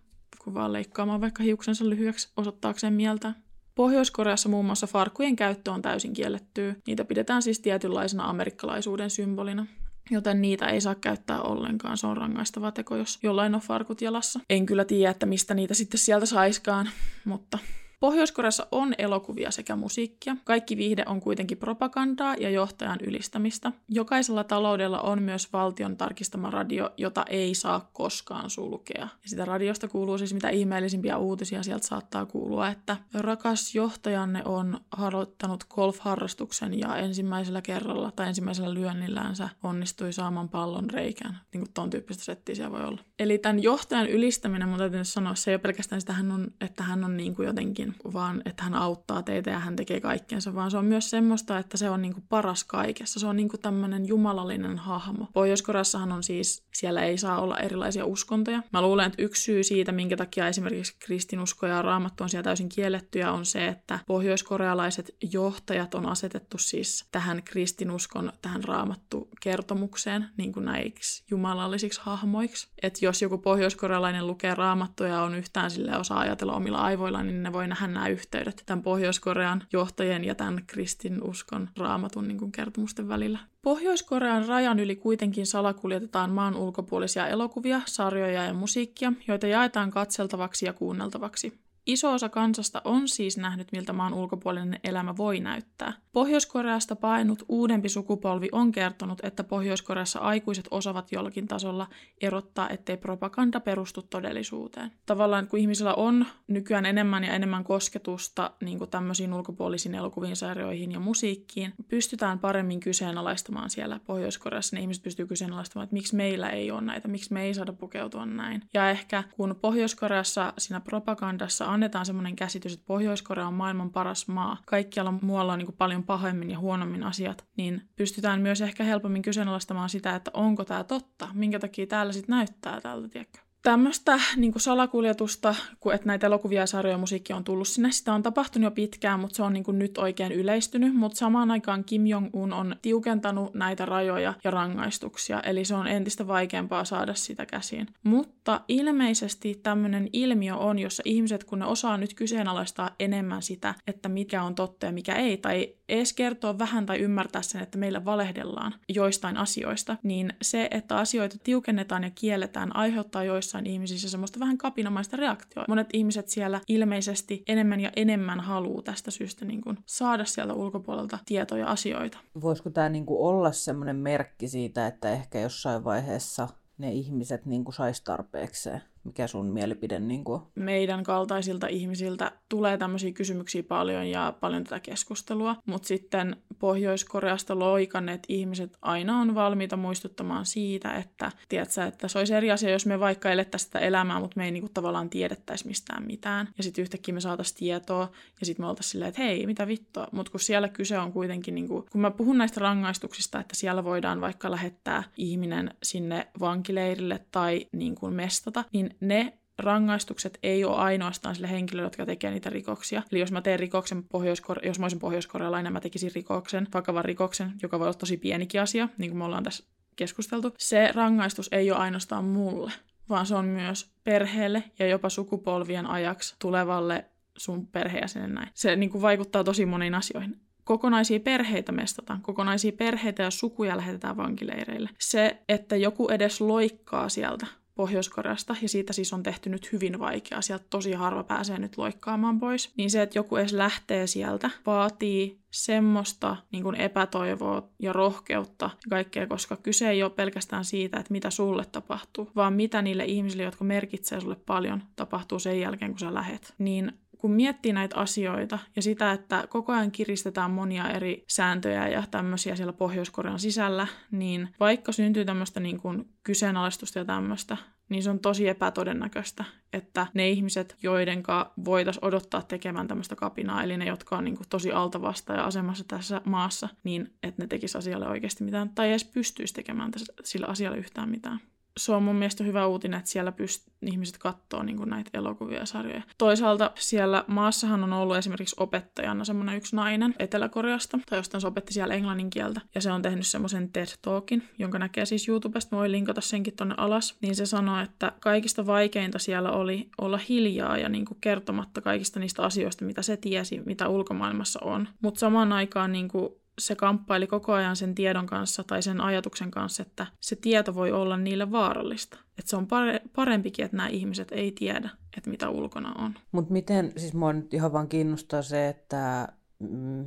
kuin vaan leikkaamaan vaikka hiuksensa lyhyeksi osoittaakseen mieltä. Pohjois-Koreassa muun muassa farkkujen käyttö on täysin kiellettyä. Niitä pidetään siis tietynlaisena amerikkalaisuuden symbolina. Joten niitä ei saa käyttää ollenkaan. Se on rangaistava teko, jos jollain on farkut jalassa. En kyllä tiedä, että mistä niitä sitten sieltä saiskaan, mutta Pohjois-Koreassa on elokuvia sekä musiikkia. Kaikki viihde on kuitenkin propagandaa ja johtajan ylistämistä. Jokaisella taloudella on myös valtion tarkistama radio, jota ei saa koskaan sulkea. Ja sitä radiosta kuuluu siis mitä ihmeellisimpiä uutisia sieltä saattaa kuulua, että rakas johtajanne on harjoittanut golf-harrastuksen ja ensimmäisellä kerralla tai ensimmäisellä lyönnillänsä onnistui saamaan pallon reikään. Niin kuin ton tyyppistä settiä siellä voi olla. Eli tämän johtajan ylistäminen, mun täytyy sanoa, se ei ole pelkästään sitä, että hän on niin kuin jotenkin vaan että hän auttaa teitä ja hän tekee kaikkensa, vaan se on myös semmoista, että se on niinku paras kaikessa. Se on niinku tämmöinen jumalallinen hahmo. pohjois on siis, siellä ei saa olla erilaisia uskontoja. Mä luulen, että yksi syy siitä, minkä takia esimerkiksi kristinusko ja raamattu on siellä täysin kiellettyjä, on se, että pohjoiskorealaiset johtajat on asetettu siis tähän kristinuskon, tähän raamattu kertomukseen, niin kuin näiksi jumalallisiksi hahmoiksi. Että jos joku pohjoiskorealainen lukee raamattua ja on yhtään sille osaa ajatella omilla aivoillaan, niin ne voi nähdä nämä yhteydet tämän Pohjois-Korean johtajien ja tämän kristinuskon raamatun niin kuin kertomusten välillä. Pohjois-Korean rajan yli kuitenkin salakuljetetaan maan ulkopuolisia elokuvia, sarjoja ja musiikkia, joita jaetaan katseltavaksi ja kuunneltavaksi. Iso osa kansasta on siis nähnyt, miltä maan ulkopuolinen elämä voi näyttää. Pohjois-Koreasta painut uudempi sukupolvi on kertonut, että Pohjois-Koreassa aikuiset osaavat jollakin tasolla erottaa, ettei propaganda perustu todellisuuteen. Tavallaan kun ihmisillä on nykyään enemmän ja enemmän kosketusta niin kuin tämmöisiin ulkopuolisiin elokuviin, sarjoihin ja musiikkiin, pystytään paremmin kyseenalaistamaan siellä Pohjois-Koreassa. Ne ihmiset pystyy kyseenalaistamaan, että miksi meillä ei ole näitä, miksi me ei saada pukeutua näin. Ja ehkä kun Pohjois-Koreassa siinä propagandassa annetaan semmoinen käsitys, että Pohjois-Korea on maailman paras maa, kaikkialla muualla on niin kuin paljon pahemmin ja huonommin asiat, niin pystytään myös ehkä helpommin kyseenalaistamaan sitä, että onko tämä totta, minkä takia täällä sitten näyttää tältä, tiedätkö? Tämmöistä niin salakuljetusta, kun että näitä elokuvia ja sarjoja musiikkia on tullut sinne. Sitä on tapahtunut jo pitkään, mutta se on niin nyt oikein yleistynyt. Mutta samaan aikaan Kim Jong-un on tiukentanut näitä rajoja ja rangaistuksia, eli se on entistä vaikeampaa saada sitä käsiin. Mutta ilmeisesti tämmöinen ilmiö on, jossa ihmiset, kun ne osaa nyt kyseenalaistaa enemmän sitä, että mikä on totta ja mikä ei, tai edes kertoa vähän tai ymmärtää sen, että meillä valehdellaan joistain asioista, niin se, että asioita tiukennetaan ja kielletään, aiheuttaa joissain ihmisissä semmoista vähän kapinamaista reaktioa. Monet ihmiset siellä ilmeisesti enemmän ja enemmän haluaa tästä syystä niin kuin saada sieltä ulkopuolelta tietoja asioita. Voisiko tämä niin kuin olla semmoinen merkki siitä, että ehkä jossain vaiheessa ne ihmiset niin kuin sais tarpeekseen? Mikä sun mielipide niin kuin? Meidän kaltaisilta ihmisiltä tulee tämmöisiä kysymyksiä paljon ja paljon tätä keskustelua, mutta sitten Pohjois-Koreasta loikanneet ihmiset aina on valmiita muistuttamaan siitä, että, tiedätkö, että se olisi eri asia, jos me vaikka elettäisiin sitä elämää, mutta me ei niinku tavallaan tiedettäisi mistään mitään. Ja sitten yhtäkkiä me saataisiin tietoa ja sitten me oltaisiin silleen, että hei, mitä vittua. Mutta kun siellä kyse on kuitenkin, niinku, kun mä puhun näistä rangaistuksista, että siellä voidaan vaikka lähettää ihminen sinne vankileirille tai niinku mestata, niin ne rangaistukset ei ole ainoastaan sille henkilölle, jotka tekee niitä rikoksia. Eli jos mä teen rikoksen, pohjois jos mä olisin pohjoiskorealainen, mä tekisin rikoksen, vakavan rikoksen, joka voi olla tosi pienikin asia, niin kuin me ollaan tässä keskusteltu. Se rangaistus ei ole ainoastaan mulle, vaan se on myös perheelle ja jopa sukupolvien ajaksi tulevalle sun perheenjäsenen näin. Se niin kuin vaikuttaa tosi moniin asioihin kokonaisia perheitä mestataan, kokonaisia perheitä ja sukuja lähetetään vankileireille. Se, että joku edes loikkaa sieltä Pohjois-Koreasta, ja siitä siis on tehty nyt hyvin vaikeaa. Sieltä tosi harva pääsee nyt loikkaamaan pois. Niin se, että joku edes lähtee sieltä, vaatii semmoista niin kuin epätoivoa ja rohkeutta ja kaikkea, koska kyse ei ole pelkästään siitä, että mitä sulle tapahtuu, vaan mitä niille ihmisille, jotka merkitsee sulle paljon, tapahtuu sen jälkeen, kun sä lähet. Niin kun miettii näitä asioita ja sitä, että koko ajan kiristetään monia eri sääntöjä ja tämmöisiä siellä Pohjois-Korean sisällä, niin vaikka syntyy tämmöistä niin kuin kyseenalaistusta ja tämmöistä, niin se on tosi epätodennäköistä, että ne ihmiset, joidenka voitaisiin odottaa tekemään tämmöistä kapinaa, eli ne, jotka on niin kuin tosi altavasta ja asemassa tässä maassa, niin että ne tekisi asialle oikeasti mitään, tai edes pystyisi tekemään tässä, sillä asialle yhtään mitään se on mun mielestä hyvä uutinen, että siellä pyst- ihmiset katsoo niin näitä elokuvia ja sarjoja. Toisaalta siellä maassahan on ollut esimerkiksi opettajana semmoinen yksi nainen Etelä-Koreasta, tai jostain se opetti siellä englannin kieltä, ja se on tehnyt semmoisen TED Talkin, jonka näkee siis YouTubesta, mä voin linkata senkin tonne alas, niin se sanoi, että kaikista vaikeinta siellä oli olla hiljaa ja niin kertomatta kaikista niistä asioista, mitä se tiesi, mitä ulkomaailmassa on. Mutta samaan aikaan niin kuin se kamppaili koko ajan sen tiedon kanssa tai sen ajatuksen kanssa, että se tieto voi olla niille vaarallista. Että se on parempikin, että nämä ihmiset ei tiedä, että mitä ulkona on. Mutta miten, siis mua nyt ihan vaan kiinnostaa se, että mm,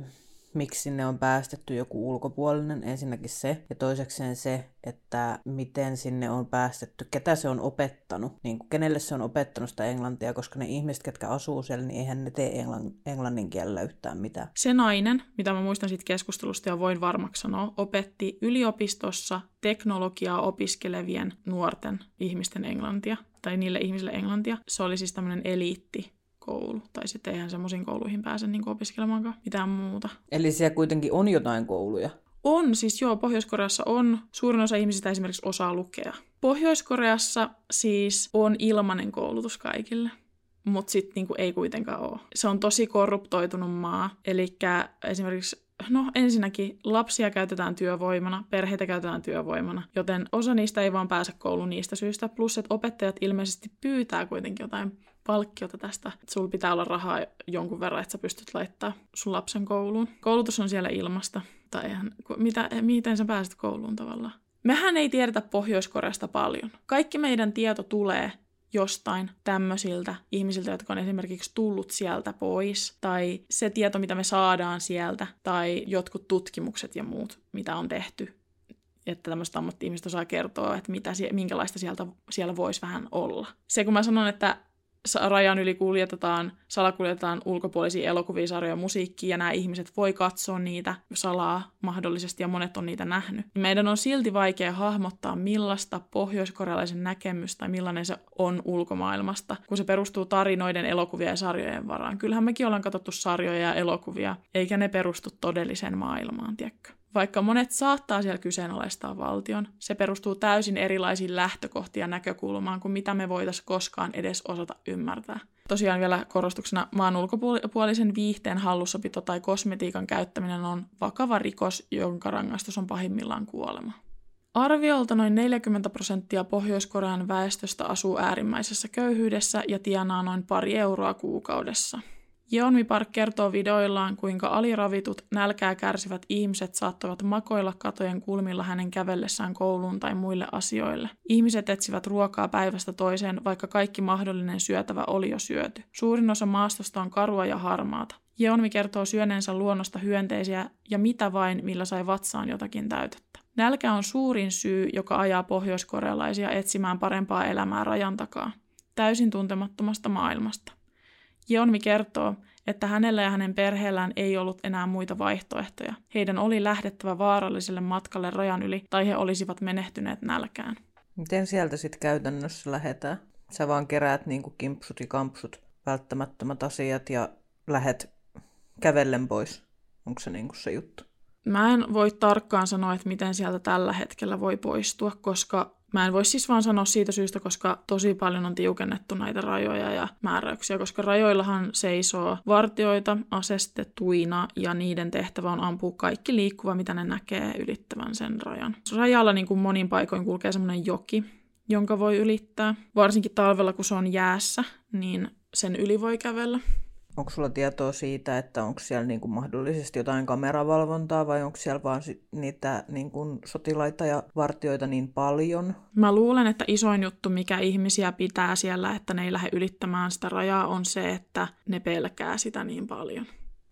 miksi sinne on päästetty joku ulkopuolinen, ensinnäkin se, ja toisekseen se, että miten sinne on päästetty, ketä se on opettanut, niin kuin kenelle se on opettanut sitä englantia, koska ne ihmiset, ketkä asuu siellä, niin eihän ne tee englann, englannin kielellä yhtään mitään. Se nainen, mitä mä muistan siitä keskustelusta ja voin varmaksi sanoa, opetti yliopistossa teknologiaa opiskelevien nuorten ihmisten englantia, tai niille ihmisille englantia. Se oli siis tämmöinen eliitti koulu. Tai sitten eihän semmoisiin kouluihin pääse niin opiskelemaankaan mitään muuta. Eli siellä kuitenkin on jotain kouluja? On, siis joo, Pohjois-Koreassa on. Suurin osa ihmisistä esimerkiksi osaa lukea. Pohjois-Koreassa siis on ilmainen koulutus kaikille mutta sitten niinku ei kuitenkaan ole. Se on tosi korruptoitunut maa, eli esimerkiksi No ensinnäkin lapsia käytetään työvoimana, perheitä käytetään työvoimana, joten osa niistä ei vaan pääse kouluun niistä syistä. Plus, että opettajat ilmeisesti pyytää kuitenkin jotain palkkiota tästä, että sulla pitää olla rahaa jonkun verran, että sä pystyt laittaa sun lapsen kouluun. Koulutus on siellä ilmasta, tai eihän, mitä, miten sä pääset kouluun tavallaan. Mehän ei tiedetä Pohjois-Koreasta paljon. Kaikki meidän tieto tulee jostain tämmöisiltä ihmisiltä, jotka on esimerkiksi tullut sieltä pois, tai se tieto, mitä me saadaan sieltä, tai jotkut tutkimukset ja muut, mitä on tehty, että tämmöistä ammatti-ihmiset osaa kertoa, että mitä, minkälaista sieltä, siellä voisi vähän olla. Se, kun mä sanon, että rajan yli kuljetetaan, salakuljetetaan ulkopuolisia elokuvia, sarjoja, musiikkia, ja nämä ihmiset voi katsoa niitä salaa mahdollisesti, ja monet on niitä nähnyt. Meidän on silti vaikea hahmottaa, millaista pohjoiskorealaisen näkemys tai millainen se on ulkomaailmasta, kun se perustuu tarinoiden, elokuvia ja sarjojen varaan. Kyllähän mekin ollaan katsottu sarjoja ja elokuvia, eikä ne perustu todelliseen maailmaan, tiedätkö? Vaikka monet saattaa siellä kyseenalaistaa valtion, se perustuu täysin erilaisiin lähtökohtiin ja näkökulmaan kuin mitä me voitaisiin koskaan edes osata ymmärtää. Tosiaan vielä korostuksena maan ulkopuolisen viihteen hallussapito tai kosmetiikan käyttäminen on vakava rikos, jonka rangaistus on pahimmillaan kuolema. Arviolta noin 40 prosenttia Pohjois-Korean väestöstä asuu äärimmäisessä köyhyydessä ja tienaa noin pari euroa kuukaudessa – Jeonmi Park kertoo videoillaan, kuinka aliravitut, nälkää kärsivät ihmiset saattavat makoilla katojen kulmilla hänen kävellessään kouluun tai muille asioille. Ihmiset etsivät ruokaa päivästä toiseen, vaikka kaikki mahdollinen syötävä oli jo syöty. Suurin osa maastosta on karua ja harmaata. Jeonmi kertoo syöneensä luonnosta hyönteisiä ja mitä vain, millä sai vatsaan jotakin täytettä. Nälkä on suurin syy, joka ajaa pohjoiskorealaisia etsimään parempaa elämää rajan takaa, täysin tuntemattomasta maailmasta. Jeonmi kertoo, että hänellä ja hänen perheellään ei ollut enää muita vaihtoehtoja. Heidän oli lähdettävä vaaralliselle matkalle rajan yli tai he olisivat menehtyneet nälkään. Miten sieltä sitten käytännössä lähetään? Sä vaan keräät niin kuin kimpsut ja kampsut, välttämättömät asiat ja lähet kävellen pois. Onko se niin kuin se juttu? Mä en voi tarkkaan sanoa, että miten sieltä tällä hetkellä voi poistua, koska Mä en voi siis vaan sanoa siitä syystä, koska tosi paljon on tiukennettu näitä rajoja ja määräyksiä, koska rajoillahan seisoo vartioita asestettuina ja niiden tehtävä on ampua kaikki liikkuva, mitä ne näkee ylittävän sen rajan. Rajalla niin kuin monin paikoin kulkee semmoinen joki, jonka voi ylittää. Varsinkin talvella, kun se on jäässä, niin sen yli voi kävellä. Onko sulla tietoa siitä, että onko siellä niin kuin mahdollisesti jotain kameravalvontaa vai onko siellä vaan niitä niin kuin sotilaita ja vartioita niin paljon? Mä luulen, että isoin juttu, mikä ihmisiä pitää siellä, että ne ei lähde ylittämään sitä rajaa, on se, että ne pelkää sitä niin paljon.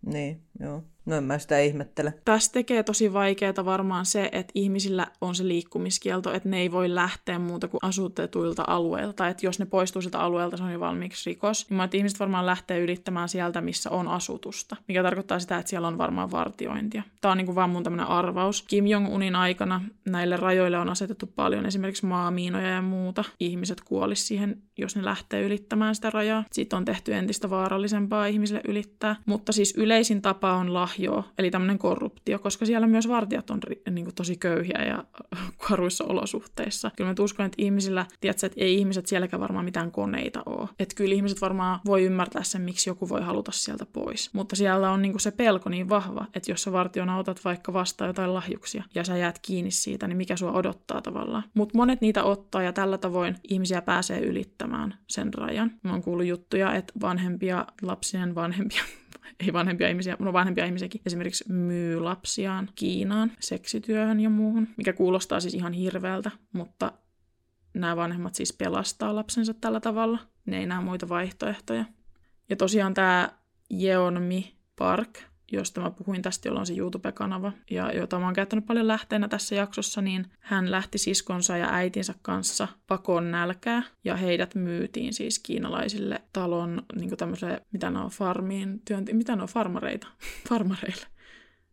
Niin, joo. No en mä sitä ihmettele. Tässä tekee tosi vaikeaa varmaan se, että ihmisillä on se liikkumiskielto, että ne ei voi lähteä muuta kuin asutetuilta alueilta. Että jos ne poistuu sieltä alueelta, se on jo valmiiksi rikos. Niin mä että ihmiset varmaan lähtee ylittämään sieltä, missä on asutusta. Mikä tarkoittaa sitä, että siellä on varmaan vartiointia. Tämä on niin kuin vaan mun tämmöinen arvaus. Kim Jong-unin aikana näille rajoille on asetettu paljon esimerkiksi maamiinoja ja muuta. Ihmiset kuolisi siihen, jos ne lähtee ylittämään sitä rajaa. Sitten on tehty entistä vaarallisempaa ihmisille ylittää. Mutta siis yleisin tapa on lahjoa, eli tämmöinen korruptio, koska siellä myös vartijat on niin kuin, tosi köyhiä ja karuissa olosuhteissa. Kyllä mä uskon, että ihmisillä, tiedätkö, että ei ihmiset sielläkään varmaan mitään koneita ole. Että kyllä ihmiset varmaan voi ymmärtää sen, miksi joku voi haluta sieltä pois. Mutta siellä on niin kuin se pelko niin vahva, että jos sä vartiona otat vaikka vastaan jotain lahjuksia ja sä jäät kiinni siitä, niin mikä sua odottaa tavallaan. Mutta monet niitä ottaa ja tällä tavoin ihmisiä pääsee ylittämään sen rajan. Mä oon kuullut juttuja, että vanhempia, lapsien vanhempia ei vanhempia ihmisiä, no vanhempia ihmisiäkin, esimerkiksi myy lapsiaan Kiinaan seksityöhön ja muuhun, mikä kuulostaa siis ihan hirveältä, mutta nämä vanhemmat siis pelastaa lapsensa tällä tavalla. Ne ei näe muita vaihtoehtoja. Ja tosiaan tämä Jeonmi Park, josta mä puhuin tästä, jolla on se YouTube-kanava, ja jota mä oon käyttänyt paljon lähteenä tässä jaksossa, niin hän lähti siskonsa ja äitinsä kanssa pakon nälkää, ja heidät myytiin siis kiinalaisille talon niin tämmöiselle, mitä ne on, farmiin, työnti- mitä ne on, farmareita, farmareille.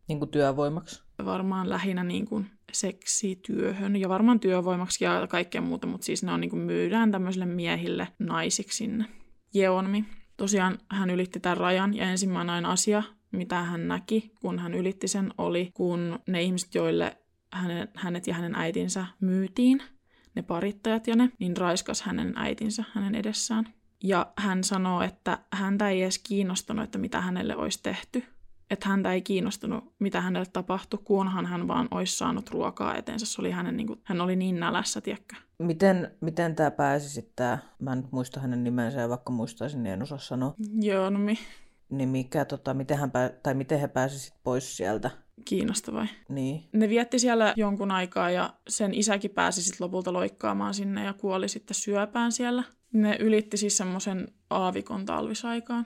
Niin kuin työvoimaksi? Varmaan lähinnä niin kuin seksityöhön ja varmaan työvoimaksi ja kaikkea muuta, mutta siis ne on niin kuin myydään tämmöisille miehille naisiksi sinne. Jeonmi. Tosiaan hän ylitti tämän rajan ja ensimmäinen asia, mitä hän näki, kun hän ylitti sen, oli kun ne ihmiset, joille hänet, hänet ja hänen äitinsä myytiin, ne parittajat ja ne, niin raiskas hänen äitinsä hänen edessään. Ja hän sanoo, että häntä ei edes kiinnostanut, että mitä hänelle olisi tehty. Että häntä ei kiinnostunut, mitä hänelle tapahtui, kunhan hän vaan olisi saanut ruokaa eteensä. Se oli hänen, niin kuin, hän oli niin nälässä, tiedätkö? Miten, miten tämä pääsi sitten, mä en muista hänen nimensä ja vaikka muistaisin, niin en osaa sanoa. Joo, no mi- niin mikä, tota, miten, hän pää, tai miten he pääsivät pois sieltä? Kiinasta vai? Niin. Ne vietti siellä jonkun aikaa ja sen isäkin pääsi sitten lopulta loikkaamaan sinne ja kuoli sitten syöpään siellä. Ne ylitti siis semmoisen aavikon talvisaikaan.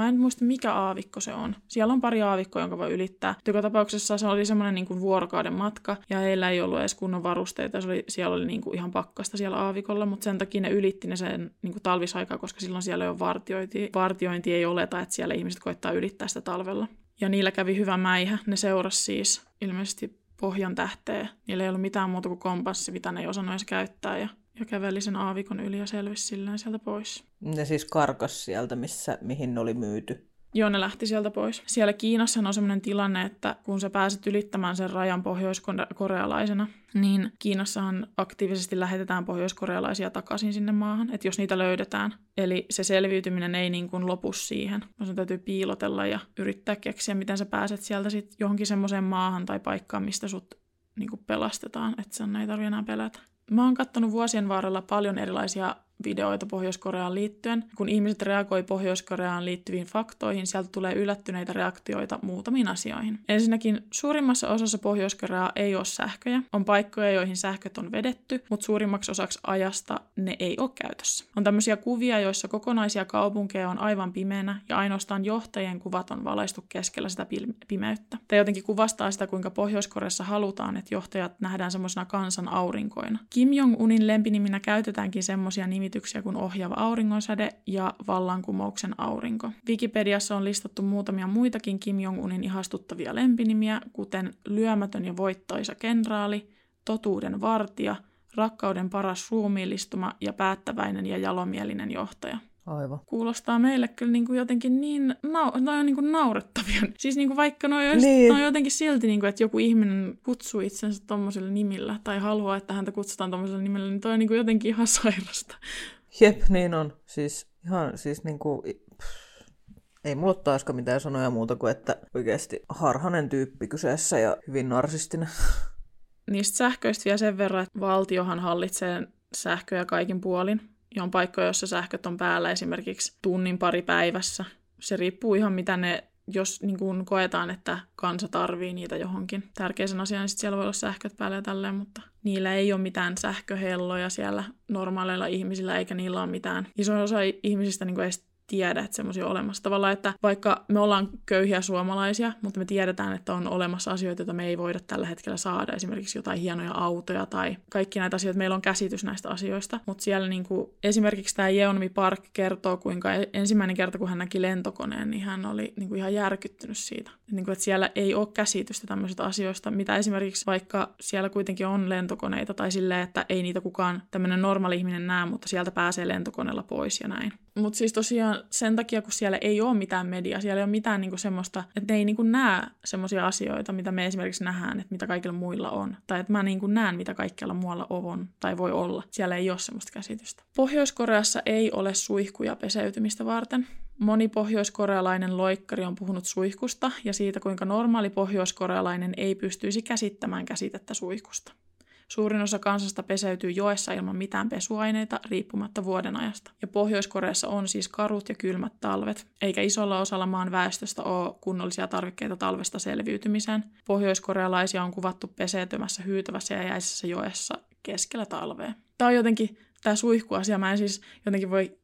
Mä en muista, mikä aavikko se on. Siellä on pari aavikkoa, jonka voi ylittää. Joka tapauksessa se oli semmoinen niin kuin vuorokauden matka, ja heillä ei ollut edes kunnon varusteita. Se oli, siellä oli niin kuin ihan pakkasta siellä aavikolla, mutta sen takia ne ylitti ne sen niin kuin talvisaikaa, koska silloin siellä jo vartiointi. Vartiointi ei oleta, että siellä ihmiset koittaa ylittää sitä talvella. Ja niillä kävi hyvä mäihä. Ne seurasi siis ilmeisesti pohjan tähteä. Niillä ei ollut mitään muuta kuin kompassi, mitä ne ei osannut edes käyttää. Ja ja käveli sen aavikon yli ja selvisi silleen sieltä pois. Ne siis karkas sieltä, missä, mihin ne oli myyty. Joo, ne lähti sieltä pois. Siellä Kiinassa on sellainen tilanne, että kun sä pääset ylittämään sen rajan pohjoiskorealaisena, niin Kiinassahan aktiivisesti lähetetään pohjoiskorealaisia takaisin sinne maahan, että jos niitä löydetään. Eli se selviytyminen ei niin kuin lopu siihen. Sun täytyy piilotella ja yrittää keksiä, miten sä pääset sieltä sitten johonkin semmoiseen maahan tai paikkaan, mistä sut niin kuin pelastetaan, että sen ei tarvitse enää pelätä. Mä oon kattonut vuosien varrella paljon erilaisia videoita Pohjois-Koreaan liittyen. Kun ihmiset reagoi Pohjois-Koreaan liittyviin faktoihin, sieltä tulee yllättyneitä reaktioita muutamiin asioihin. Ensinnäkin suurimmassa osassa Pohjois-Koreaa ei ole sähköjä. On paikkoja, joihin sähköt on vedetty, mutta suurimmaksi osaksi ajasta ne ei ole käytössä. On tämmöisiä kuvia, joissa kokonaisia kaupunkeja on aivan pimeänä ja ainoastaan johtajien kuvat on valaistu keskellä sitä pimeyttä. Tämä jotenkin kuvastaa sitä, kuinka Pohjois-Koreassa halutaan, että johtajat nähdään semmoisena kansan aurinkoina. Kim Jong-unin lempiniminä käytetäänkin semmoisia nimiä, nimityksiä kuin ohjaava auringonsäde ja vallankumouksen aurinko. Wikipediassa on listattu muutamia muitakin Kim Jong-unin ihastuttavia lempinimiä, kuten lyömätön ja voittoisa kenraali, totuuden vartija, rakkauden paras ruumiillistuma ja päättäväinen ja jalomielinen johtaja. Aivan. Kuulostaa meille kyllä niin kuin jotenkin niin, nau- noi on niin kuin naurettavia. Siis niin kuin vaikka noi, olisi, niin. on jotenkin silti, niin kuin, että joku ihminen kutsuu itsensä tuommoisella nimillä tai haluaa, että häntä kutsutaan tuommoisella nimellä, niin toi on niin kuin jotenkin ihan sairasta. Jep, niin on. Siis ihan siis niin kuin, ei mulla ole taaskaan mitään sanoja muuta kuin, että oikeasti harhanen tyyppi kyseessä ja hyvin narsistinen. Niistä sähköistä vielä sen verran, että valtiohan hallitsee sähköjä kaikin puolin ja on paikkoja, joissa sähköt on päällä esimerkiksi tunnin pari päivässä. Se riippuu ihan mitä ne, jos niin kuin koetaan, että kansa tarvii niitä johonkin tärkeisen asian, niin sitten siellä voi olla sähköt päällä ja tälleen, mutta niillä ei ole mitään sähköhelloja siellä normaaleilla ihmisillä, eikä niillä ole mitään. Iso osa ihmisistä niin ei tiedä, että semmoisia on olemassa. Tavallaan, että vaikka me ollaan köyhiä suomalaisia, mutta me tiedetään, että on olemassa asioita, joita me ei voida tällä hetkellä saada. Esimerkiksi jotain hienoja autoja tai kaikki näitä asioita. Meillä on käsitys näistä asioista. Mutta siellä niin kuin, esimerkiksi tämä Jeonmi Park kertoo, kuinka e- ensimmäinen kerta, kun hän näki lentokoneen, niin hän oli niin kuin ihan järkyttynyt siitä. Niin kuin, että siellä ei ole käsitystä tämmöisistä asioista, mitä esimerkiksi vaikka siellä kuitenkin on lentokoneita tai silleen, että ei niitä kukaan tämmöinen normaali ihminen näe, mutta sieltä pääsee lentokoneella pois ja näin. Mutta siis tosiaan sen takia, kun siellä ei ole mitään mediaa, siellä ei ole mitään niinku semmoista, että ne ei niinku näe semmoisia asioita, mitä me esimerkiksi nähdään, että mitä kaikilla muilla on. Tai että mä niinku näen, mitä kaikkialla muualla on tai voi olla. Siellä ei ole semmoista käsitystä. Pohjois-Koreassa ei ole suihkuja peseytymistä varten. Moni pohjoiskorealainen loikkari on puhunut suihkusta ja siitä, kuinka normaali pohjoiskorealainen ei pystyisi käsittämään käsitettä suihkusta. Suurin osa kansasta peseytyy joessa ilman mitään pesuaineita riippumatta vuoden ajasta. Ja Pohjois-Koreassa on siis karut ja kylmät talvet, eikä isolla osalla maan väestöstä ole kunnollisia tarvikkeita talvesta selviytymiseen. Pohjoiskorealaisia on kuvattu peseytymässä hyytävässä ja jäisessä joessa keskellä talvea. Tämä on jotenkin, tämä suihkuasia, mä en siis jotenkin voi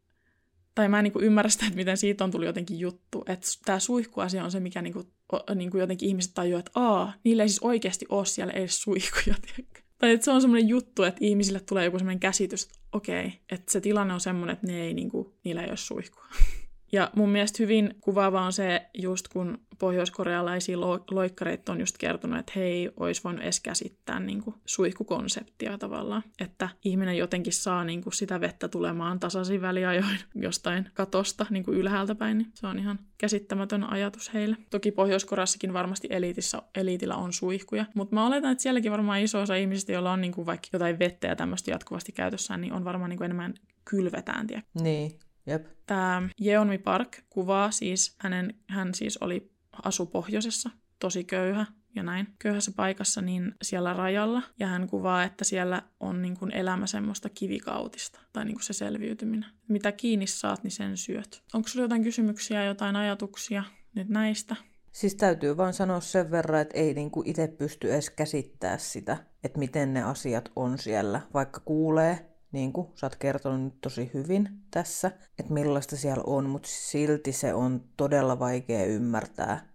tai mä en niin ymmärrä sitä, että miten siitä on tullut jotenkin juttu. Että tämä suihkuasia on se, mikä niin kuin, niin kuin jotenkin ihmiset tajuaa, että aa, niillä ei siis oikeasti ole siellä edes suihkuja. Tai että se on semmoinen juttu, että ihmisille tulee joku semmoinen käsitys, että okei, että se tilanne on semmoinen, että ne ei, niin kuin, niillä ei ole suihkua. Ja mun mielestä hyvin kuvaava on se, just kun pohjoiskorealaisia lo- loikkareita on just kertonut, että he ei olisi voinut edes käsittää niin kuin, suihkukonseptia tavallaan. Että ihminen jotenkin saa niin kuin, sitä vettä tulemaan tasaisin väliajoin jostain katosta niin kuin ylhäältä päin. Niin se on ihan käsittämätön ajatus heille. Toki Pohjois-Koreassakin varmasti eliitissä, eliitillä on suihkuja, mutta mä oletan, että sielläkin varmaan iso osa ihmisistä, joilla on niin kuin, vaikka jotain vettä ja tämmöistä jatkuvasti käytössään, niin on varmaan niin kuin, enemmän kylvetään. Tiedä. Niin, Jep. Tämä Jeonmi Park kuvaa siis, hänen, hän siis oli asu pohjoisessa, tosi köyhä ja näin köyhässä paikassa, niin siellä rajalla. Ja hän kuvaa, että siellä on niin kuin elämä semmoista kivikautista, tai niin kuin se selviytyminen. Mitä kiinni saat, niin sen syöt. Onko sinulla jotain kysymyksiä, jotain ajatuksia nyt näistä? Siis täytyy vaan sanoa sen verran, että ei niinku itse pysty edes käsittää sitä, että miten ne asiat on siellä, vaikka kuulee, niin kuin sä oot kertonut nyt tosi hyvin tässä, että millaista siellä on, mutta silti se on todella vaikea ymmärtää,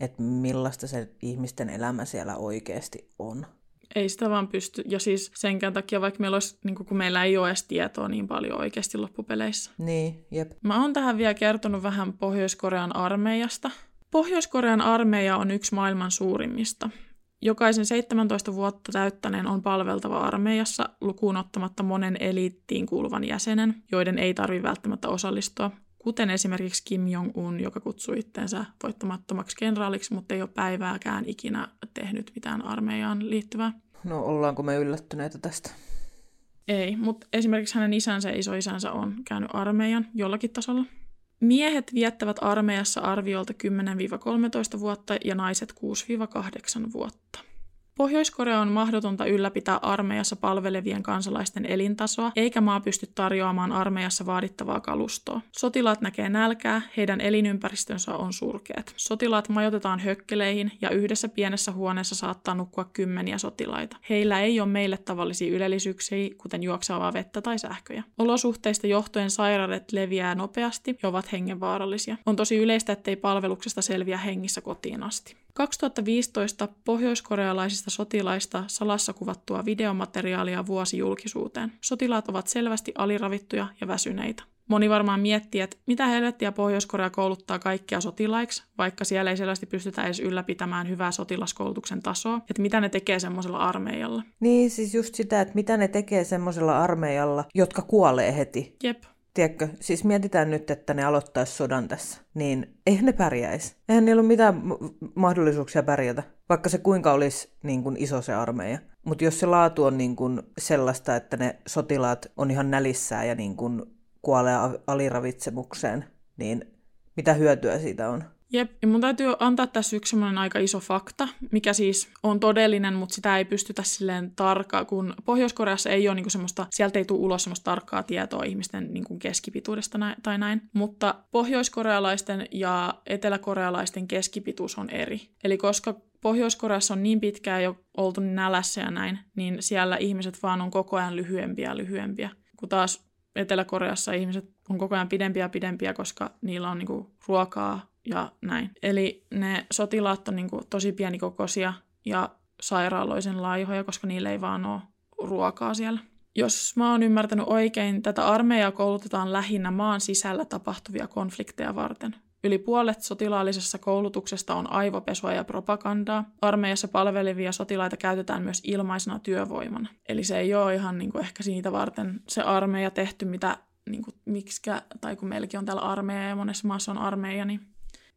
että millaista se ihmisten elämä siellä oikeasti on. Ei sitä vaan pysty. Ja siis senkään takia, vaikka meillä olisi, niin kun meillä ei ole edes tietoa niin paljon oikeasti loppupeleissä. Niin, jep. Mä oon tähän vielä kertonut vähän Pohjois-Korean armeijasta. Pohjois-Korean armeija on yksi maailman suurimmista. Jokaisen 17 vuotta täyttäneen on palveltava armeijassa lukuun ottamatta monen eliittiin kuuluvan jäsenen, joiden ei tarvi välttämättä osallistua, kuten esimerkiksi Kim Jong-un, joka kutsui itseensä voittamattomaksi kenraaliksi, mutta ei ole päivääkään ikinä tehnyt mitään armeijaan liittyvää. No ollaanko me yllättyneitä tästä? Ei, mutta esimerkiksi hänen isänsä ja isoisänsä on käynyt armeijan jollakin tasolla. Miehet viettävät armeijassa arviolta 10-13 vuotta ja naiset 6-8 vuotta. Pohjois-Korea on mahdotonta ylläpitää armeijassa palvelevien kansalaisten elintasoa, eikä maa pysty tarjoamaan armeijassa vaadittavaa kalustoa. Sotilaat näkee nälkää, heidän elinympäristönsä on surkeat. Sotilaat majoitetaan hökkeleihin ja yhdessä pienessä huoneessa saattaa nukkua kymmeniä sotilaita. Heillä ei ole meille tavallisia ylellisyyksiä, kuten juoksevaa vettä tai sähköjä. Olosuhteista johtuen sairaudet leviää nopeasti ja ovat hengenvaarallisia. On tosi yleistä, ettei palveluksesta selviä hengissä kotiin asti. 2015 pohjoiskorealaisista sotilaista salassa kuvattua videomateriaalia vuosi julkisuuteen. Sotilaat ovat selvästi aliravittuja ja väsyneitä. Moni varmaan miettii, että mitä helvettiä Pohjois-Korea kouluttaa kaikkia sotilaiksi, vaikka siellä ei selvästi pystytä edes ylläpitämään hyvää sotilaskoulutuksen tasoa, että mitä ne tekee semmoisella armeijalla. Niin, siis just sitä, että mitä ne tekee semmoisella armeijalla, jotka kuolee heti. Jep. Tiedätkö, siis mietitään nyt, että ne aloittaisi sodan tässä, niin eihän ne pärjäisi. Eihän niillä ole mitään mahdollisuuksia pärjätä, vaikka se kuinka olisi niin kuin iso se armeija. Mutta jos se laatu on niin kuin sellaista, että ne sotilaat on ihan nälissään ja niin kuin kuolee aliravitsemukseen, niin mitä hyötyä siitä on? Jep, ja mun täytyy antaa tässä yksi aika iso fakta, mikä siis on todellinen, mutta sitä ei pystytä silleen tarkkaa, kun Pohjois-Koreassa ei ole niinku semmoista, sieltä ei tule ulos semmoista tarkkaa tietoa ihmisten niinku keskipituudesta nä- tai näin, mutta pohjoiskorealaisten ja eteläkorealaisten keskipituus on eri. Eli koska Pohjois-Koreassa on niin pitkään jo oltu nälässä ja näin, niin siellä ihmiset vaan on koko ajan lyhyempiä ja lyhyempiä. Kun taas Etelä-Koreassa ihmiset on koko ajan pidempiä ja pidempiä, koska niillä on niinku ruokaa ja näin. Eli ne sotilaat on niinku tosi pienikokoisia ja sairaaloisen laihoja, koska niillä ei vaan ole ruokaa siellä. Jos mä oon ymmärtänyt oikein, tätä armeijaa koulutetaan lähinnä maan sisällä tapahtuvia konflikteja varten. Yli puolet sotilaallisessa koulutuksesta on aivopesua ja propagandaa. Armeijassa palvelevia sotilaita käytetään myös ilmaisena työvoimana. Eli se ei ole ihan niin kuin ehkä siitä varten se armeija tehty, mitä niin kuin, miksikä, tai kun meilläkin on täällä armeija ja monessa maassa on armeija, niin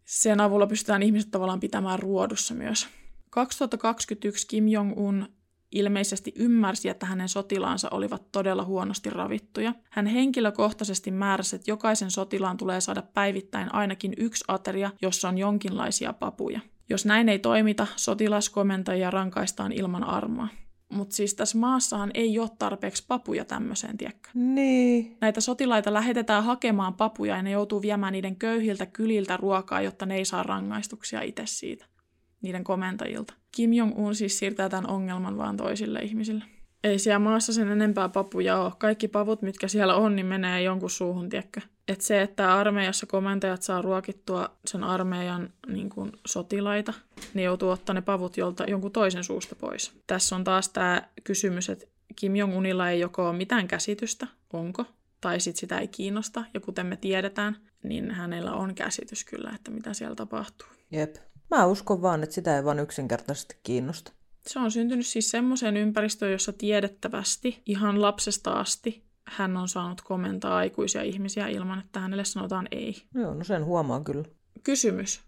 sen avulla pystytään ihmiset tavallaan pitämään ruodussa myös. 2021 Kim Jong-un ilmeisesti ymmärsi, että hänen sotilaansa olivat todella huonosti ravittuja. Hän henkilökohtaisesti määräsi, että jokaisen sotilaan tulee saada päivittäin ainakin yksi ateria, jossa on jonkinlaisia papuja. Jos näin ei toimita, sotilaskomentajia rankaistaan ilman armoa. Mutta siis tässä maassahan ei ole tarpeeksi papuja tämmöiseen, tiedätkö? Niin. Näitä sotilaita lähetetään hakemaan papuja ja ne joutuu viemään niiden köyhiltä kyliltä ruokaa, jotta ne ei saa rangaistuksia itse siitä niiden komentajilta. Kim Jong-un siis siirtää tämän ongelman vaan toisille ihmisille. Ei siellä maassa sen enempää papuja ole. Kaikki pavut, mitkä siellä on, niin menee jonkun suuhun, tiedätkö? Et se, että armeijassa komentajat saa ruokittua sen armeijan niin kuin, sotilaita, niin joutuu ottaa ne pavut jolta, jonkun toisen suusta pois. Tässä on taas tämä kysymys, että Kim Jong-unilla ei joko ole mitään käsitystä, onko, tai sitten sitä ei kiinnosta. Ja kuten me tiedetään, niin hänellä on käsitys kyllä, että mitä siellä tapahtuu. Jep. Mä uskon vaan, että sitä ei vaan yksinkertaisesti kiinnosta. Se on syntynyt siis semmoiseen ympäristöön, jossa tiedettävästi ihan lapsesta asti hän on saanut komentaa aikuisia ihmisiä ilman, että hänelle sanotaan ei. Joo, no sen huomaa kyllä. Kysymys.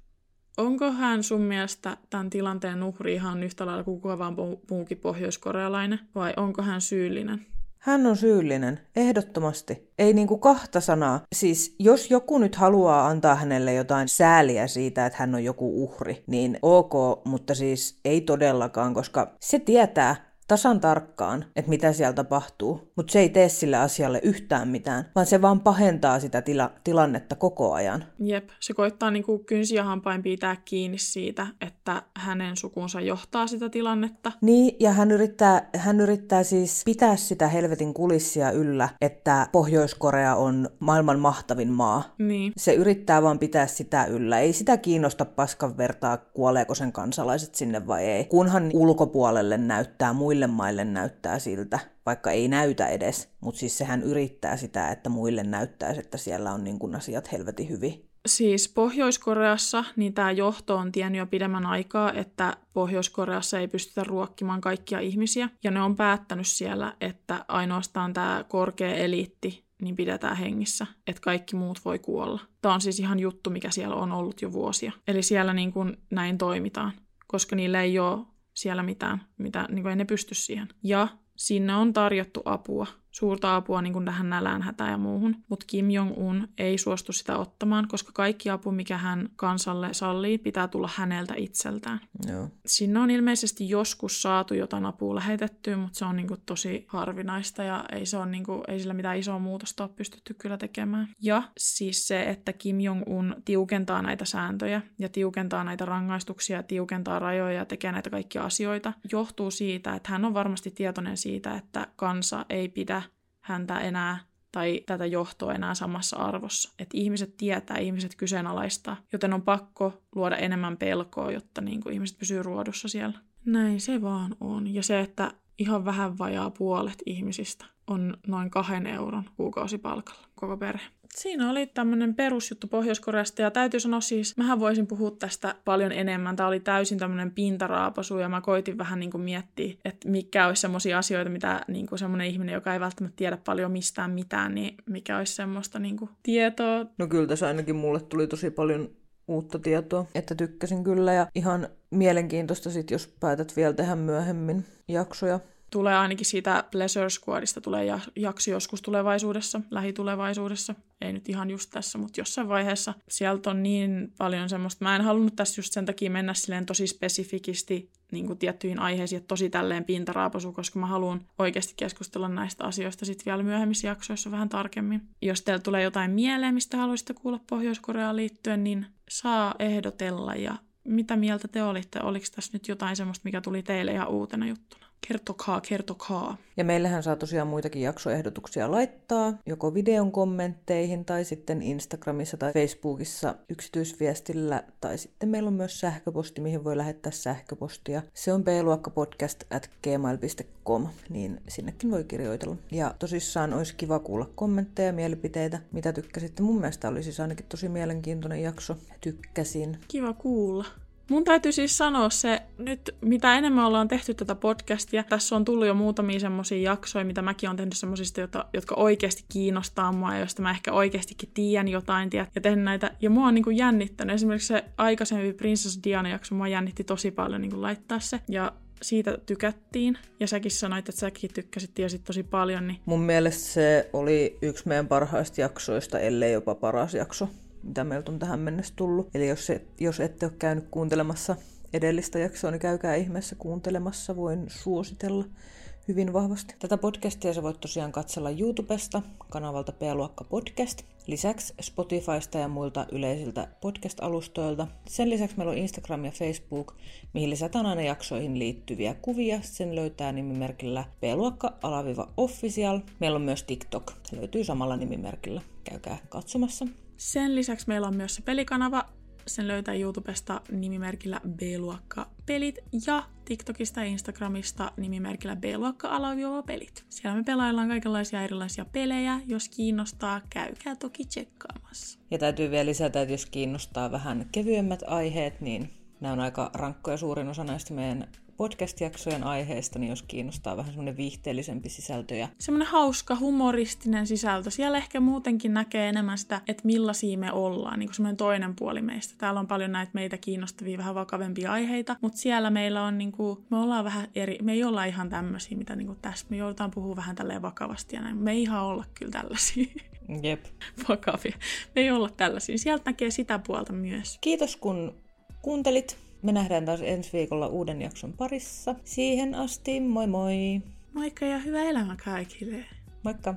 Onko hän sun mielestä tämän tilanteen uhri ihan yhtä lailla kuin kuka vaan muukin pohjoiskorealainen, vai onko hän syyllinen? Hän on syyllinen, ehdottomasti. Ei niinku kahta sanaa. Siis jos joku nyt haluaa antaa hänelle jotain sääliä siitä, että hän on joku uhri, niin ok, mutta siis ei todellakaan, koska se tietää, tasan tarkkaan, että mitä siellä tapahtuu, mutta se ei tee sille asialle yhtään mitään, vaan se vaan pahentaa sitä tila- tilannetta koko ajan. Jep, se koittaa niin kuin kynsiä hampain pitää kiinni siitä, että hänen sukunsa johtaa sitä tilannetta. Niin, ja hän yrittää, hän yrittää siis pitää sitä helvetin kulissia yllä, että Pohjois-Korea on maailman mahtavin maa. Niin. Se yrittää vaan pitää sitä yllä. Ei sitä kiinnosta paskan vertaa, kuoleeko sen kansalaiset sinne vai ei. Kunhan ulkopuolelle näyttää muille muille maille näyttää siltä, vaikka ei näytä edes, mutta siis sehän yrittää sitä, että muille näyttäisi, että siellä on niin kuin asiat helvetin hyvin. Siis Pohjois-Koreassa niin tämä johto on tiennyt jo pidemmän aikaa, että Pohjois-Koreassa ei pystytä ruokkimaan kaikkia ihmisiä. Ja ne on päättänyt siellä, että ainoastaan tämä korkea eliitti niin pidetään hengissä, että kaikki muut voi kuolla. Tämä on siis ihan juttu, mikä siellä on ollut jo vuosia. Eli siellä niin kuin näin toimitaan, koska niillä ei ole siellä mitään, mitä, niin kuin ei ne pysty siihen. Ja sinne on tarjottu apua suurta apua niin kuin tähän nälänhätään ja muuhun, mutta Kim Jong-un ei suostu sitä ottamaan, koska kaikki apu, mikä hän kansalle sallii, pitää tulla häneltä itseltään. Joo. Sinne on ilmeisesti joskus saatu jotain apua lähetettyä, mutta se on niin kuin tosi harvinaista ja ei, se on niin kuin, ei sillä mitään isoa muutosta ole pystytty kyllä tekemään. Ja siis se, että Kim Jong-un tiukentaa näitä sääntöjä ja tiukentaa näitä rangaistuksia tiukentaa rajoja ja tekee näitä kaikkia asioita, johtuu siitä, että hän on varmasti tietoinen siitä, että kansa ei pidä häntä enää tai tätä johtoa enää samassa arvossa. Että ihmiset tietää, ihmiset kyseenalaistaa, joten on pakko luoda enemmän pelkoa, jotta niin kuin ihmiset pysyy ruodussa siellä. Näin se vaan on. Ja se, että ihan vähän vajaa puolet ihmisistä on noin kahden euron kuukausipalkalla koko perhe. Siinä oli tämmöinen perusjuttu Pohjois-Koreasta ja täytyy sanoa siis, mähän voisin puhua tästä paljon enemmän. Tämä oli täysin tämmöinen pintaraapasu ja mä koitin vähän niin kuin miettiä, että mikä olisi semmoisia asioita, mitä niin kuin semmoinen ihminen, joka ei välttämättä tiedä paljon mistään mitään, niin mikä olisi semmoista niin kuin tietoa. No kyllä tässä ainakin mulle tuli tosi paljon uutta tietoa, että tykkäsin kyllä ja ihan mielenkiintoista sit, jos päätät vielä tehdä myöhemmin jaksoja tulee ainakin siitä Pleasure Squadista tulee jakso joskus tulevaisuudessa, lähitulevaisuudessa. Ei nyt ihan just tässä, mutta jossain vaiheessa. Sieltä on niin paljon semmoista. Mä en halunnut tässä just sen takia mennä silleen tosi spesifikisti niin kuin tiettyihin aiheisiin, että tosi tälleen pintaraapasu, koska mä haluan oikeasti keskustella näistä asioista sitten vielä myöhemmissä jaksoissa vähän tarkemmin. Jos teillä tulee jotain mieleen, mistä haluaisitte kuulla Pohjois-Koreaan liittyen, niin saa ehdotella ja mitä mieltä te olitte? Oliko tässä nyt jotain semmoista, mikä tuli teille ihan uutena juttuna? Kertokaa, kertokaa. Ja meillähän saa tosiaan muitakin jaksoehdotuksia laittaa, joko videon kommentteihin tai sitten Instagramissa tai Facebookissa yksityisviestillä, tai sitten meillä on myös sähköposti, mihin voi lähettää sähköpostia. Se on bluokkapodcast at gmail.com, niin sinnekin voi kirjoitella. Ja tosissaan olisi kiva kuulla kommentteja ja mielipiteitä, mitä tykkäsitte. Mun mielestä oli siis ainakin tosi mielenkiintoinen jakso. Tykkäsin. Kiva kuulla. Mun täytyy siis sanoa se, nyt mitä enemmän ollaan tehty tätä podcastia, tässä on tullut jo muutamia semmoisia jaksoja, mitä mäkin on tehnyt semmoisista, jotka oikeasti kiinnostaa mua ja joista mä ehkä oikeastikin tiedän jotain tiedät, ja tehnyt näitä. Ja mua on niin kuin jännittänyt. Esimerkiksi se aikaisempi Princess Diana jakso, mua jännitti tosi paljon niin kuin laittaa se. Ja siitä tykättiin, ja säkin sanoit, että säkin tykkäsit tiesit tosi paljon. Niin... Mun mielestä se oli yksi meidän parhaista jaksoista, ellei jopa paras jakso mitä meiltä on tähän mennessä tullut. Eli jos, et, jos ette ole käynyt kuuntelemassa edellistä jaksoa, niin käykää ihmeessä kuuntelemassa. Voin suositella hyvin vahvasti. Tätä podcastia sä voit tosiaan katsella YouTubesta kanavalta P-luokka podcast. Lisäksi Spotifysta ja muilta yleisiltä podcast-alustoilta. Sen lisäksi meillä on Instagram ja Facebook, mihin lisätään aina jaksoihin liittyviä kuvia. Sen löytää nimimerkillä P-luokka-official. Meillä on myös TikTok. Se löytyy samalla nimimerkillä. Käykää katsomassa. Sen lisäksi meillä on myös se pelikanava. Sen löytää YouTubesta nimimerkillä B-luokka pelit ja TikTokista ja Instagramista nimimerkillä B-luokka pelit. Siellä me pelaillaan kaikenlaisia erilaisia pelejä. Jos kiinnostaa, käykää toki tsekkaamassa. Ja täytyy vielä lisätä, että jos kiinnostaa vähän kevyemmät aiheet, niin nämä on aika rankkoja suurin osa näistä meidän podcast-jaksojen aiheesta, niin jos kiinnostaa vähän semmoinen viihteellisempi sisältö. Ja... Semmoinen hauska, humoristinen sisältö. Siellä ehkä muutenkin näkee enemmän sitä, että millaisia me ollaan, niin kuin semmoinen toinen puoli meistä. Täällä on paljon näitä meitä kiinnostavia, vähän vakavempia aiheita, mutta siellä meillä on, niin kuin, me ollaan vähän eri, me ei olla ihan tämmöisiä, mitä niin kuin tässä. Me joudutaan puhua vähän tälleen vakavasti ja näin. Me ei ihan olla kyllä tällaisia. Jep. Vakavia. Me ei olla tällaisia. Sieltä näkee sitä puolta myös. Kiitos kun kuuntelit. Me nähdään taas ensi viikolla uuden jakson parissa. Siihen asti, moi moi! Moikka ja hyvää elämää kaikille! Moikka!